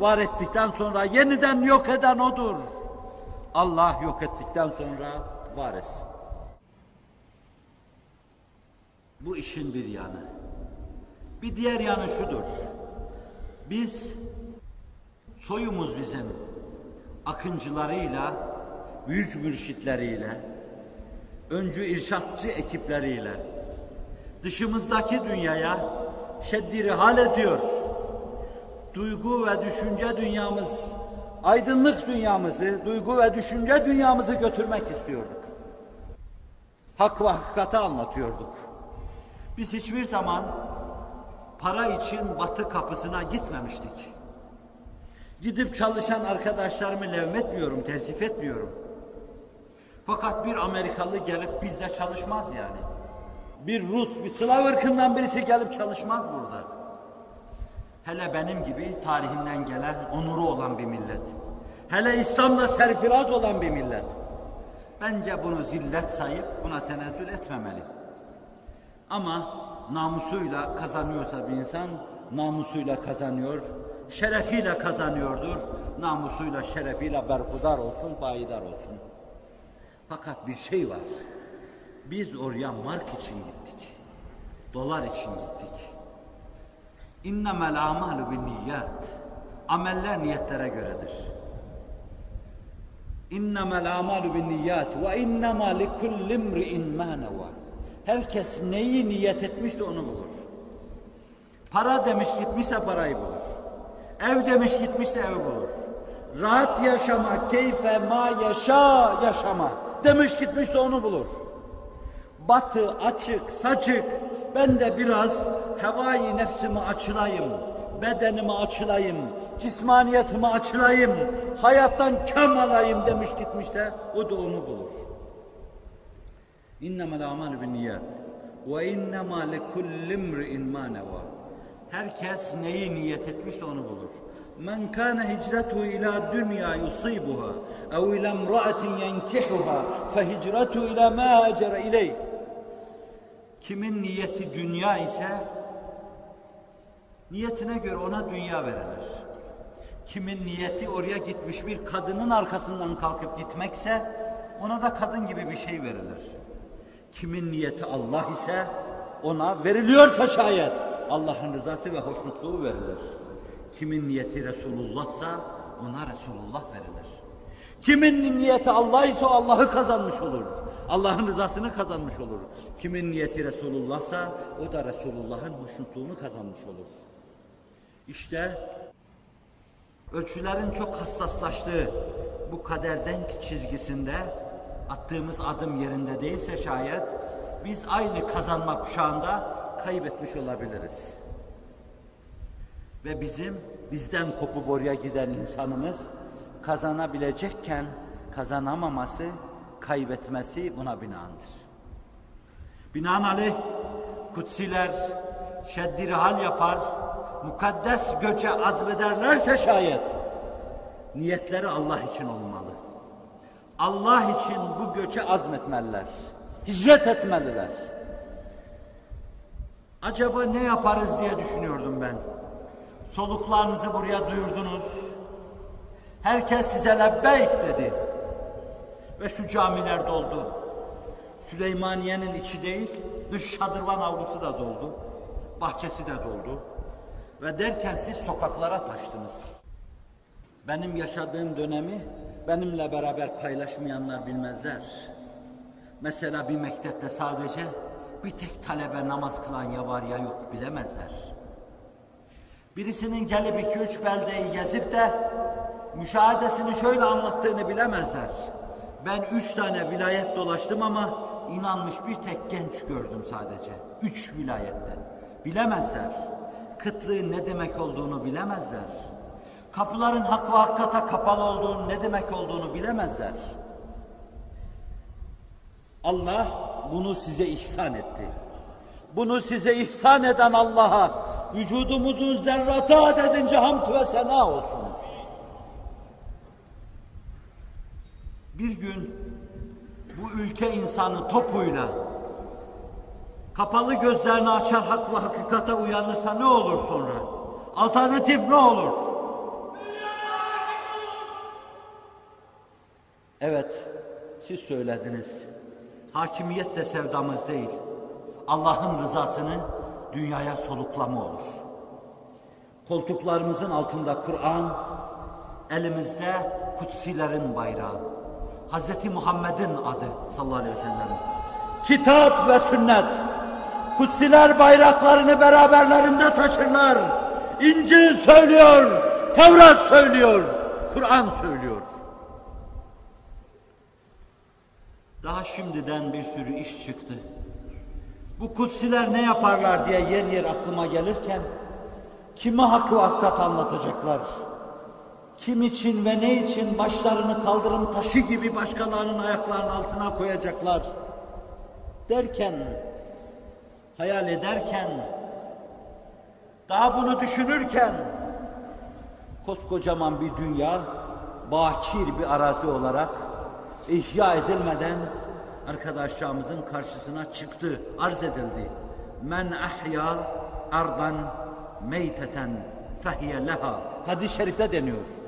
var ettikten sonra yeniden yok eden odur. Allah yok ettikten sonra var etsin. Bu işin bir yanı. Bir diğer yanı şudur. Biz soyumuz bizim akıncılarıyla, büyük mürşitleriyle, öncü irşatçı ekipleriyle dışımızdaki dünyaya şeddiri hal ediyor. Duygu ve düşünce dünyamız, aydınlık dünyamızı, duygu ve düşünce dünyamızı götürmek istiyorduk. Hak ve hakikati anlatıyorduk. Biz hiçbir zaman para için batı kapısına gitmemiştik. Gidip çalışan arkadaşlarımı levmetmiyorum, tesif etmiyorum. Fakat bir Amerikalı gelip bizde çalışmaz yani. Bir Rus, bir Slav ırkından birisi gelip çalışmaz burada. Hele benim gibi tarihinden gelen, onuru olan bir millet. Hele İslam'la serfiraz olan bir millet. Bence bunu zillet sayıp buna tenezzül etmemeli. Ama namusuyla kazanıyorsa bir insan, namusuyla kazanıyor, şerefiyle kazanıyordur. Namusuyla, şerefiyle berhudar olsun, payidar olsun. Fakat bir şey var. Biz oraya mark için gittik. Dolar için gittik. İnnemel amalu bin niyat. Ameller niyetlere göredir. İnnemel amalu bin niyat ve innema li kulli imri'in ma neva. Herkes neyi niyet etmişse onu bulur. Para demiş gitmişse parayı bulur. Ev demiş gitmişse ev bulur. Rahat yaşama, keyfe ma yaşa yaşama. Demiş gitmişse onu bulur. Batı açık, saçık. Ben de biraz hevai nefsimi açılayım. Bedenimi açılayım. Cismaniyetimi açılayım. Hayattan kem alayım demiş gitmişse o da onu bulur. İnnemel amalu bin niyat. Ve innema lekulli imri'in ma neva. Herkes neyi niyet etmişse onu bulur. Men kana hicretuhu ila dünya yusibuha ev ila imra'atin yenkihuha fe hicretuhu ila ma hacere ileyh. Kimin niyeti dünya ise niyetine göre ona dünya verilir. Kimin niyeti oraya gitmiş bir kadının arkasından kalkıp gitmekse ona da kadın gibi bir şey verilir. Kimin niyeti Allah ise ona veriliyorsa şayet Allah'ın rızası ve hoşnutluğu verilir. Kimin niyeti Resulullah'sa ona Resulullah verilir. Kimin niyeti Allah ise o Allah'ı kazanmış olur. Allah'ın rızasını kazanmış olur. Kimin niyeti Resulullah'sa o da Resulullah'ın hoşnutluğunu kazanmış olur. İşte ölçülerin çok hassaslaştığı bu kaderdenk çizgisinde attığımız adım yerinde değilse şayet biz aynı kazanma kuşağında kaybetmiş olabiliriz. Ve bizim bizden kopup oraya giden insanımız kazanabilecekken kazanamaması, kaybetmesi buna binaendir. Binaenaleyh kutsiler şeddir hal yapar, mukaddes göçe azmederlerse şayet niyetleri Allah için olmalı. Allah için bu göçe azmetmeliler. Hicret etmeliler. Acaba ne yaparız diye düşünüyordum ben. Soluklarınızı buraya duyurdunuz. Herkes size lebbeyk dedi. Ve şu camiler doldu. Süleymaniye'nin içi değil, dış şadırvan avlusu da doldu. Bahçesi de doldu. Ve derken siz sokaklara taştınız. Benim yaşadığım dönemi benimle beraber paylaşmayanlar bilmezler. Mesela bir mektepte sadece bir tek talebe namaz kılan ya var ya yok bilemezler. Birisinin gelip iki üç beldeyi gezip de müşahedesini şöyle anlattığını bilemezler. Ben üç tane vilayet dolaştım ama inanmış bir tek genç gördüm sadece. Üç vilayette. Bilemezler. Kıtlığın ne demek olduğunu bilemezler. Kapıların hak ve hakikata kapalı olduğunu ne demek olduğunu bilemezler. Allah bunu size ihsan etti. Bunu size ihsan eden Allah'a vücudumuzun zerratı adedince hamd ve sena olsun. Bir gün bu ülke insanı topuyla kapalı gözlerini açar hak ve hakikate uyanırsa ne olur sonra? Alternatif ne olur? Evet, siz söylediniz. Hakimiyet de sevdamız değil. Allah'ın rızasını dünyaya soluklama olur. Koltuklarımızın altında Kur'an, elimizde kutsilerin bayrağı. Hz. Muhammed'in adı sallallahu aleyhi ve sellem. Kitap ve sünnet. Kutsiler bayraklarını beraberlerinde taşırlar. İncil söylüyor, Tevrat söylüyor, Kur'an söylüyor. Daha şimdiden bir sürü iş çıktı. Bu kutsiler ne yaparlar diye yer yer aklıma gelirken kime hakkı hakikat anlatacaklar? Kim için ve ne için başlarını kaldırım taşı gibi başkalarının ayaklarının altına koyacaklar? Derken, hayal ederken, daha bunu düşünürken koskocaman bir dünya bakir bir arazi olarak ihya edilmeden arkadaşlarımızın karşısına çıktı, arz edildi. Men ahya ardan meyteten fehiye leha. Hadis-i şerifte deniyor.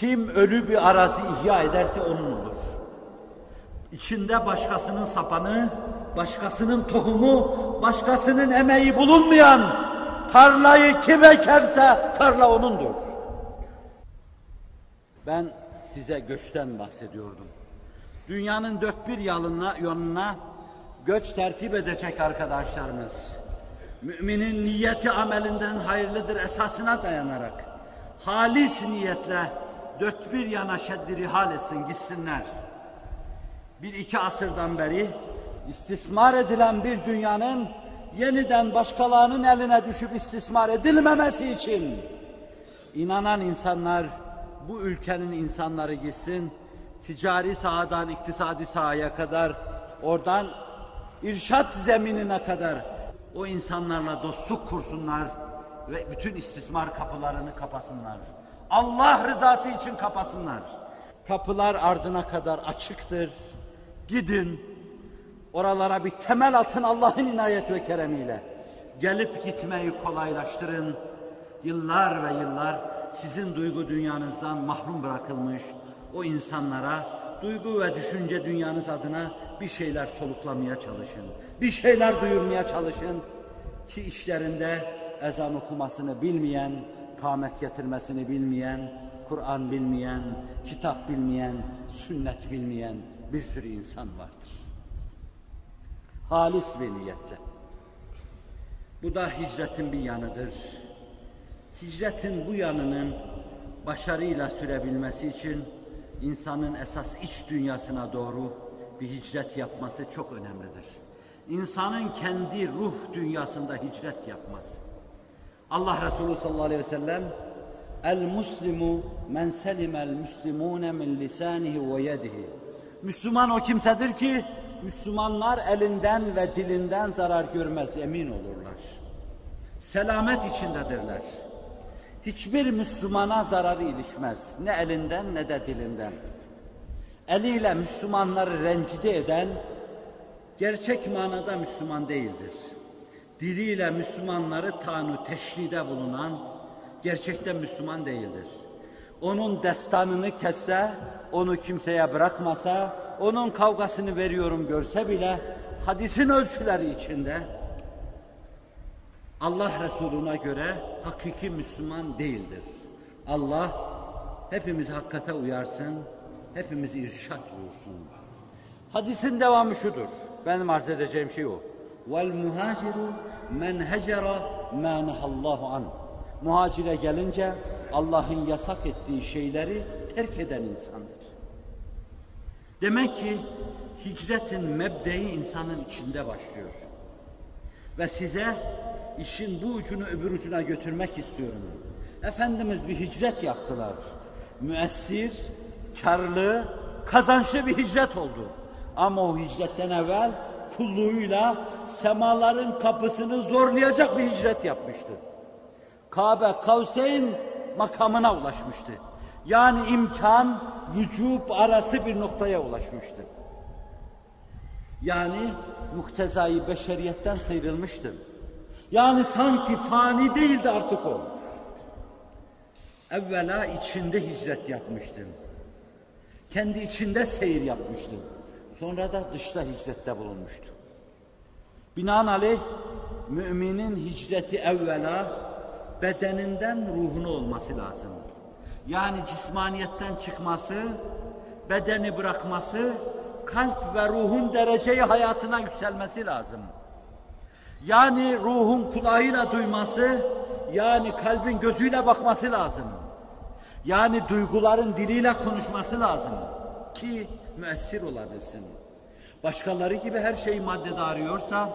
Kim ölü bir arazi ihya ederse onun olur. İçinde başkasının sapanı, başkasının tohumu, başkasının emeği bulunmayan tarlayı kim ekerse tarla onundur. Ben size göçten bahsediyordum. Dünyanın dört bir yanına, yönüne göç tertip edecek arkadaşlarımız. Müminin niyeti amelinden hayırlıdır esasına dayanarak halis niyetle dört bir yana şeddiri hal etsin gitsinler. Bir iki asırdan beri istismar edilen bir dünyanın yeniden başkalarının eline düşüp istismar edilmemesi için inanan insanlar bu ülkenin insanları gitsin ticari sahadan iktisadi sahaya kadar oradan irşat zeminine kadar o insanlarla dostluk kursunlar ve bütün istismar kapılarını kapasınlar. Allah rızası için kapasınlar. Kapılar ardına kadar açıktır. Gidin. Oralara bir temel atın Allah'ın inayet ve keremiyle. Gelip gitmeyi kolaylaştırın. Yıllar ve yıllar sizin duygu dünyanızdan mahrum bırakılmış o insanlara duygu ve düşünce dünyanız adına bir şeyler soluklamaya çalışın. Bir şeyler duyurmaya çalışın ki işlerinde ezan okumasını bilmeyen, kâmet getirmesini bilmeyen, Kur'an bilmeyen, kitap bilmeyen, sünnet bilmeyen bir sürü insan vardır. Halis bir niyetle. Bu da hicretin bir yanıdır. Hicretin bu yanının başarıyla sürebilmesi için insanın esas iç dünyasına doğru bir hicret yapması çok önemlidir. İnsanın kendi ruh dünyasında hicret yapması. Allah Resulü sallallahu aleyhi ve sellem El muslimu men selimel muslimune min lisanihi ve yedihi. Müslüman o kimsedir ki Müslümanlar elinden ve dilinden zarar görmez emin olurlar. Selamet içindedirler. Hiçbir Müslümana zararı ilişmez. Ne elinden ne de dilinden. Eliyle Müslümanları rencide eden gerçek manada Müslüman değildir. Diliyle Müslümanları tanu teşride bulunan gerçekten Müslüman değildir. Onun destanını kesse, onu kimseye bırakmasa, onun kavgasını veriyorum görse bile hadisin ölçüleri içinde Allah Resuluna göre hakiki Müslüman değildir. Allah hepimiz hakikate uyarsın, hepimiz irşat buyursun. Hadisin devamı şudur. Benim arz edeceğim şey o. Vel muhaciru men hecera ma nahallahu an. Muhacire gelince Allah'ın yasak ettiği şeyleri terk eden insandır. Demek ki hicretin mebdeyi insanın içinde başlıyor. Ve size işin bu ucunu öbür ucuna götürmek istiyorum. Efendimiz bir hicret yaptılar. Müessir, karlı, kazançlı bir hicret oldu. Ama o hicretten evvel kulluğuyla semaların kapısını zorlayacak bir hicret yapmıştı. Kabe Kavseyn makamına ulaşmıştı. Yani imkan, vücub arası bir noktaya ulaşmıştı. Yani muhtezai beşeriyetten sıyrılmıştı. Yani sanki fani değildi artık o. Evvela içinde hicret yapmıştın. Kendi içinde seyir yapmıştın. Sonra da dışta hicrette bulunmuştu. Binaenaleyh müminin hicreti evvela bedeninden ruhunu olması lazım. Yani cismaniyetten çıkması, bedeni bırakması, kalp ve ruhun dereceyi hayatına yükselmesi lazım. Yani ruhun kulağıyla duyması, yani kalbin gözüyle bakması lazım. Yani duyguların diliyle konuşması lazım ki müessir olabilsin. Başkaları gibi her şeyi maddede arıyorsa,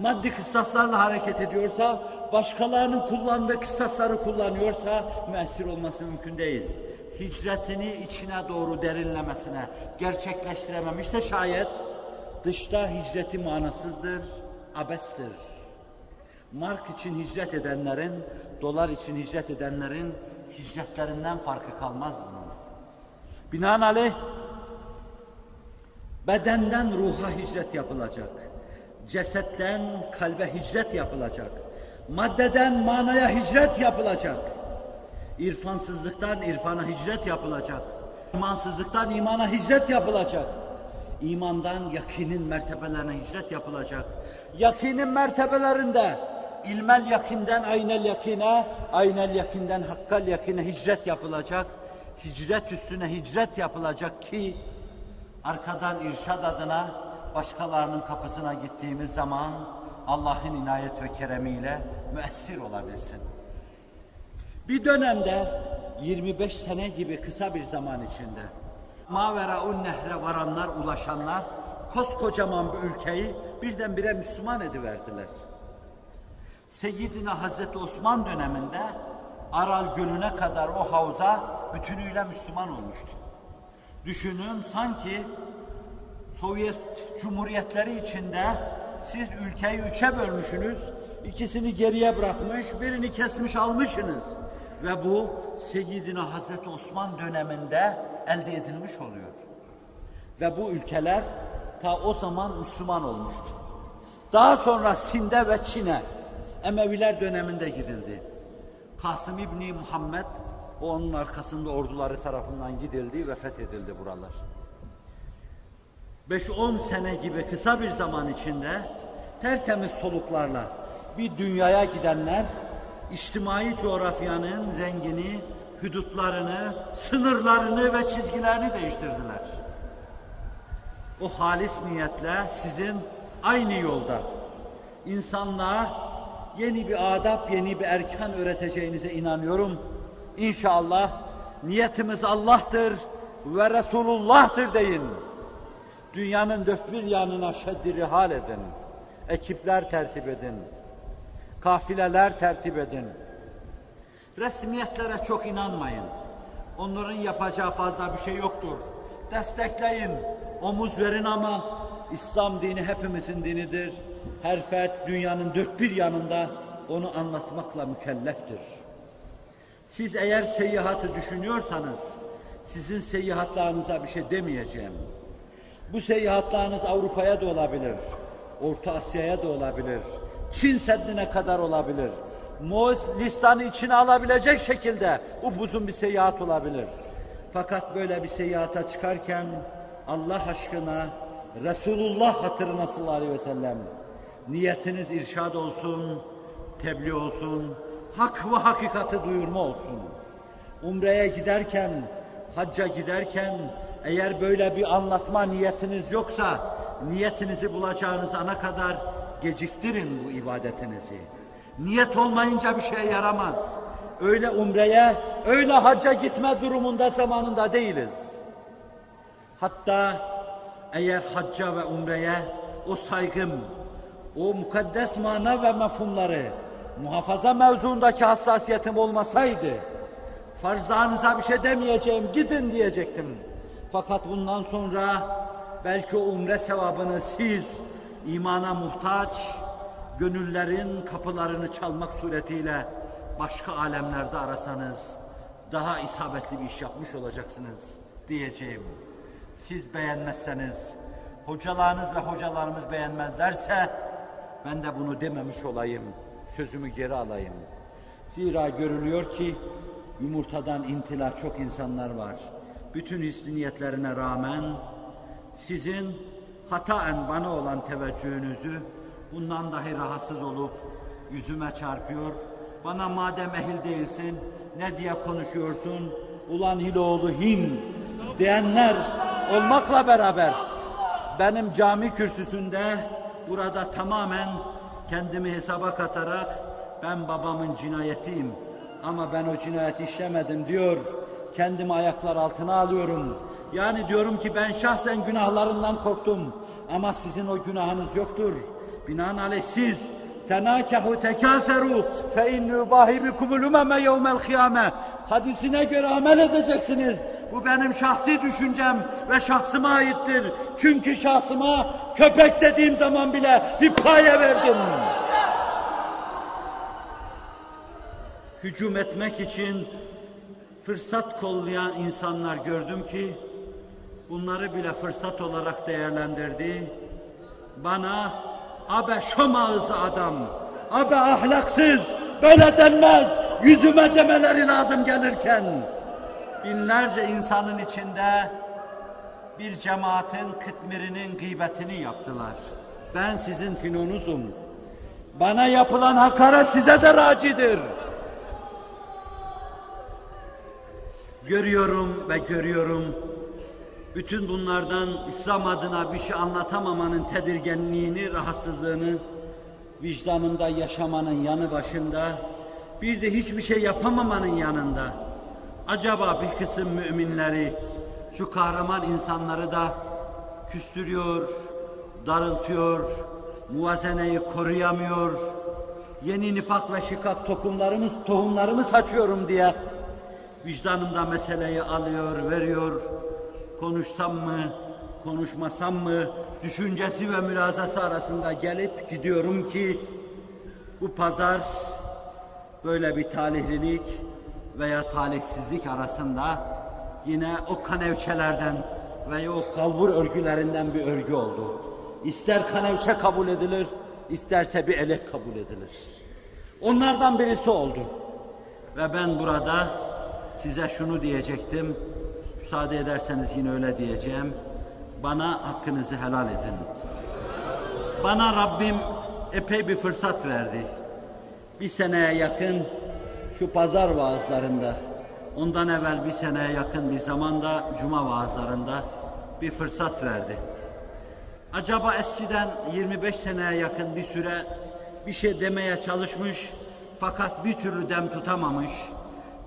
maddi kıstaslarla hareket ediyorsa, başkalarının kullandığı kıstasları kullanıyorsa müessir olması mümkün değil. Hicretini içine doğru derinlemesine gerçekleştirememişse şayet dışta hicreti manasızdır, abestir. Mark için hicret edenlerin, dolar için hicret edenlerin hicretlerinden farkı kalmaz bunun. Binaenaleyh bedenden ruha hicret yapılacak. Cesetten kalbe hicret yapılacak. Maddeden manaya hicret yapılacak. İrfansızlıktan irfana hicret yapılacak. İmansızlıktan imana hicret yapılacak. İmandan yakinin mertebelerine hicret yapılacak. Yakinin mertebelerinde ilmel yakinden aynel yakine, aynel yakinden hakkal yakine hicret yapılacak. Hicret üstüne hicret yapılacak ki arkadan irşad adına başkalarının kapısına gittiğimiz zaman Allah'ın inayet ve keremiyle müessir olabilsin. Bir dönemde 25 sene gibi kısa bir zaman içinde Maveraun nehre varanlar, ulaşanlar koskocaman bir ülkeyi birdenbire Müslüman ediverdiler. Seyyidina Hazreti Osman döneminde Aral Gölü'ne kadar o havza bütünüyle Müslüman olmuştu. Düşünün sanki Sovyet Cumhuriyetleri içinde siz ülkeyi üçe bölmüşsünüz, ikisini geriye bırakmış, birini kesmiş almışsınız. Ve bu Seyyidina Hazreti Osman döneminde elde edilmiş oluyor. Ve bu ülkeler ta o zaman Müslüman olmuştu. Daha sonra Sinde ve Çin'e Emeviler döneminde gidildi. Kasım İbni Muhammed o onun arkasında orduları tarafından gidildi ve fethedildi buralar. 5-10 sene gibi kısa bir zaman içinde tertemiz soluklarla bir dünyaya gidenler içtimai coğrafyanın rengini, hüdutlarını, sınırlarını ve çizgilerini değiştirdiler. O halis niyetle sizin aynı yolda insanlığa yeni bir adab, yeni bir erkan öğreteceğinize inanıyorum. İnşallah niyetimiz Allah'tır ve Resulullah'tır deyin. Dünyanın dört bir yanına şeddi rihal edin. Ekipler tertip edin. Kafileler tertip edin. Resmiyetlere çok inanmayın. Onların yapacağı fazla bir şey yoktur. Destekleyin, omuz verin ama İslam dini hepimizin dinidir. Her fert dünyanın dört bir yanında onu anlatmakla mükelleftir. Siz eğer seyahatı düşünüyorsanız, sizin seyahatlarınıza bir şey demeyeceğim. Bu seyahatlarınız Avrupa'ya da olabilir, Orta Asya'ya da olabilir, Çin Seddi'ne kadar olabilir. Moğolistan'ı içine alabilecek şekilde upuzun bir seyahat olabilir. Fakat böyle bir seyahata çıkarken Allah aşkına Resulullah hatırına sallallahu aleyhi ve sellem niyetiniz irşad olsun, tebliğ olsun, hak ve hakikati duyurma olsun. Umre'ye giderken, hacca giderken eğer böyle bir anlatma niyetiniz yoksa niyetinizi bulacağınız ana kadar geciktirin bu ibadetinizi. Niyet olmayınca bir şey yaramaz. Öyle umreye, öyle hacca gitme durumunda zamanında değiliz. Hatta eğer hacca ve umreye o saygım, o mukaddes mana ve mefhumları muhafaza mevzuundaki hassasiyetim olmasaydı, farzlarınıza bir şey demeyeceğim, gidin diyecektim. Fakat bundan sonra belki umre sevabını siz imana muhtaç, gönüllerin kapılarını çalmak suretiyle başka alemlerde arasanız daha isabetli bir iş yapmış olacaksınız diyeceğim. Siz beğenmezseniz, hocalarınız ve hocalarımız beğenmezlerse ben de bunu dememiş olayım, sözümü geri alayım. Zira görülüyor ki yumurtadan intila çok insanlar var. Bütün niyetlerine rağmen sizin hataen bana olan teveccühünüzü bundan dahi rahatsız olup yüzüme çarpıyor. Bana madem ehil değilsin ne diye konuşuyorsun? Ulan Hiloğlu Hin diyenler olmakla beraber benim cami kürsüsünde burada tamamen kendimi hesaba katarak ben babamın cinayetiyim ama ben o cinayeti işlemedim diyor. Kendimi ayaklar altına alıyorum. Yani diyorum ki ben şahsen günahlarından korktum ama sizin o günahınız yoktur. Binaenaleyh siz tenâkehu tekâferu fe innü bâhibikumul umeme yevmel kıyame hadisine göre amel edeceksiniz. Bu benim şahsi düşüncem ve şahsıma aittir. Çünkü şahsıma köpek dediğim zaman bile bir paye verdim. Hücum etmek için fırsat kollayan insanlar gördüm ki bunları bile fırsat olarak değerlendirdi. Bana abe şom adam, abe ahlaksız, böyle denmez, yüzüme demeleri lazım gelirken binlerce insanın içinde bir cemaatin kıtmirinin gıybetini yaptılar. Ben sizin finonuzum. Bana yapılan hakaret size de racidir. Görüyorum ve görüyorum. Bütün bunlardan İslam adına bir şey anlatamamanın tedirginliğini, rahatsızlığını vicdanımda yaşamanın yanı başında bir de hiçbir şey yapamamanın yanında acaba bir kısım müminleri, şu kahraman insanları da küstürüyor, darıltıyor, muvazeneyi koruyamıyor, yeni nifak ve şikak tohumlarımız, tohumlarımı saçıyorum diye vicdanımda meseleyi alıyor, veriyor, konuşsam mı, konuşmasam mı, düşüncesi ve mülazası arasında gelip gidiyorum ki bu pazar böyle bir talihlilik veya talihsizlik arasında yine o kanevçelerden veya o kalbur örgülerinden bir örgü oldu. İster kanevçe kabul edilir, isterse bir elek kabul edilir. Onlardan birisi oldu. Ve ben burada size şunu diyecektim. Müsaade ederseniz yine öyle diyeceğim. Bana hakkınızı helal edin. Bana Rabbim epey bir fırsat verdi. Bir seneye yakın şu pazar vaazlarında, ondan evvel bir seneye yakın bir zamanda cuma vaazlarında bir fırsat verdi. Acaba eskiden 25 seneye yakın bir süre bir şey demeye çalışmış fakat bir türlü dem tutamamış,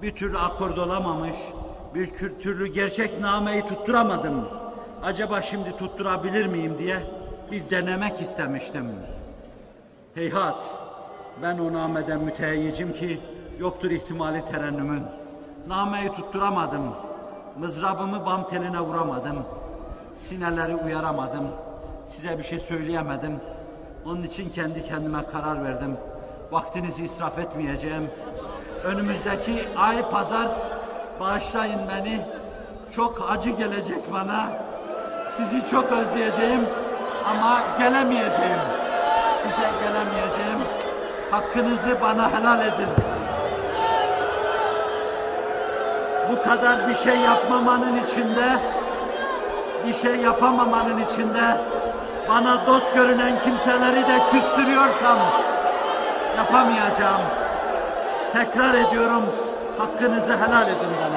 bir türlü akord olamamış, bir türlü gerçek nameyi tutturamadım. Acaba şimdi tutturabilir miyim diye bir denemek istemiştim. Heyhat, ben o nameden müteheyyicim ki yoktur ihtimali terennümün. Nameyi tutturamadım, mızrabımı bam teline vuramadım, sineleri uyaramadım, size bir şey söyleyemedim. Onun için kendi kendime karar verdim. Vaktinizi israf etmeyeceğim. Önümüzdeki ay pazar bağışlayın beni. Çok acı gelecek bana. Sizi çok özleyeceğim ama gelemeyeceğim. Size gelemeyeceğim. Hakkınızı bana helal edin. Bu kadar bir şey yapmamanın içinde, bir şey yapamamanın içinde bana dost görünen kimseleri de küstürüyorsam yapamayacağım. Tekrar ediyorum, hakkınızı helal edin bana.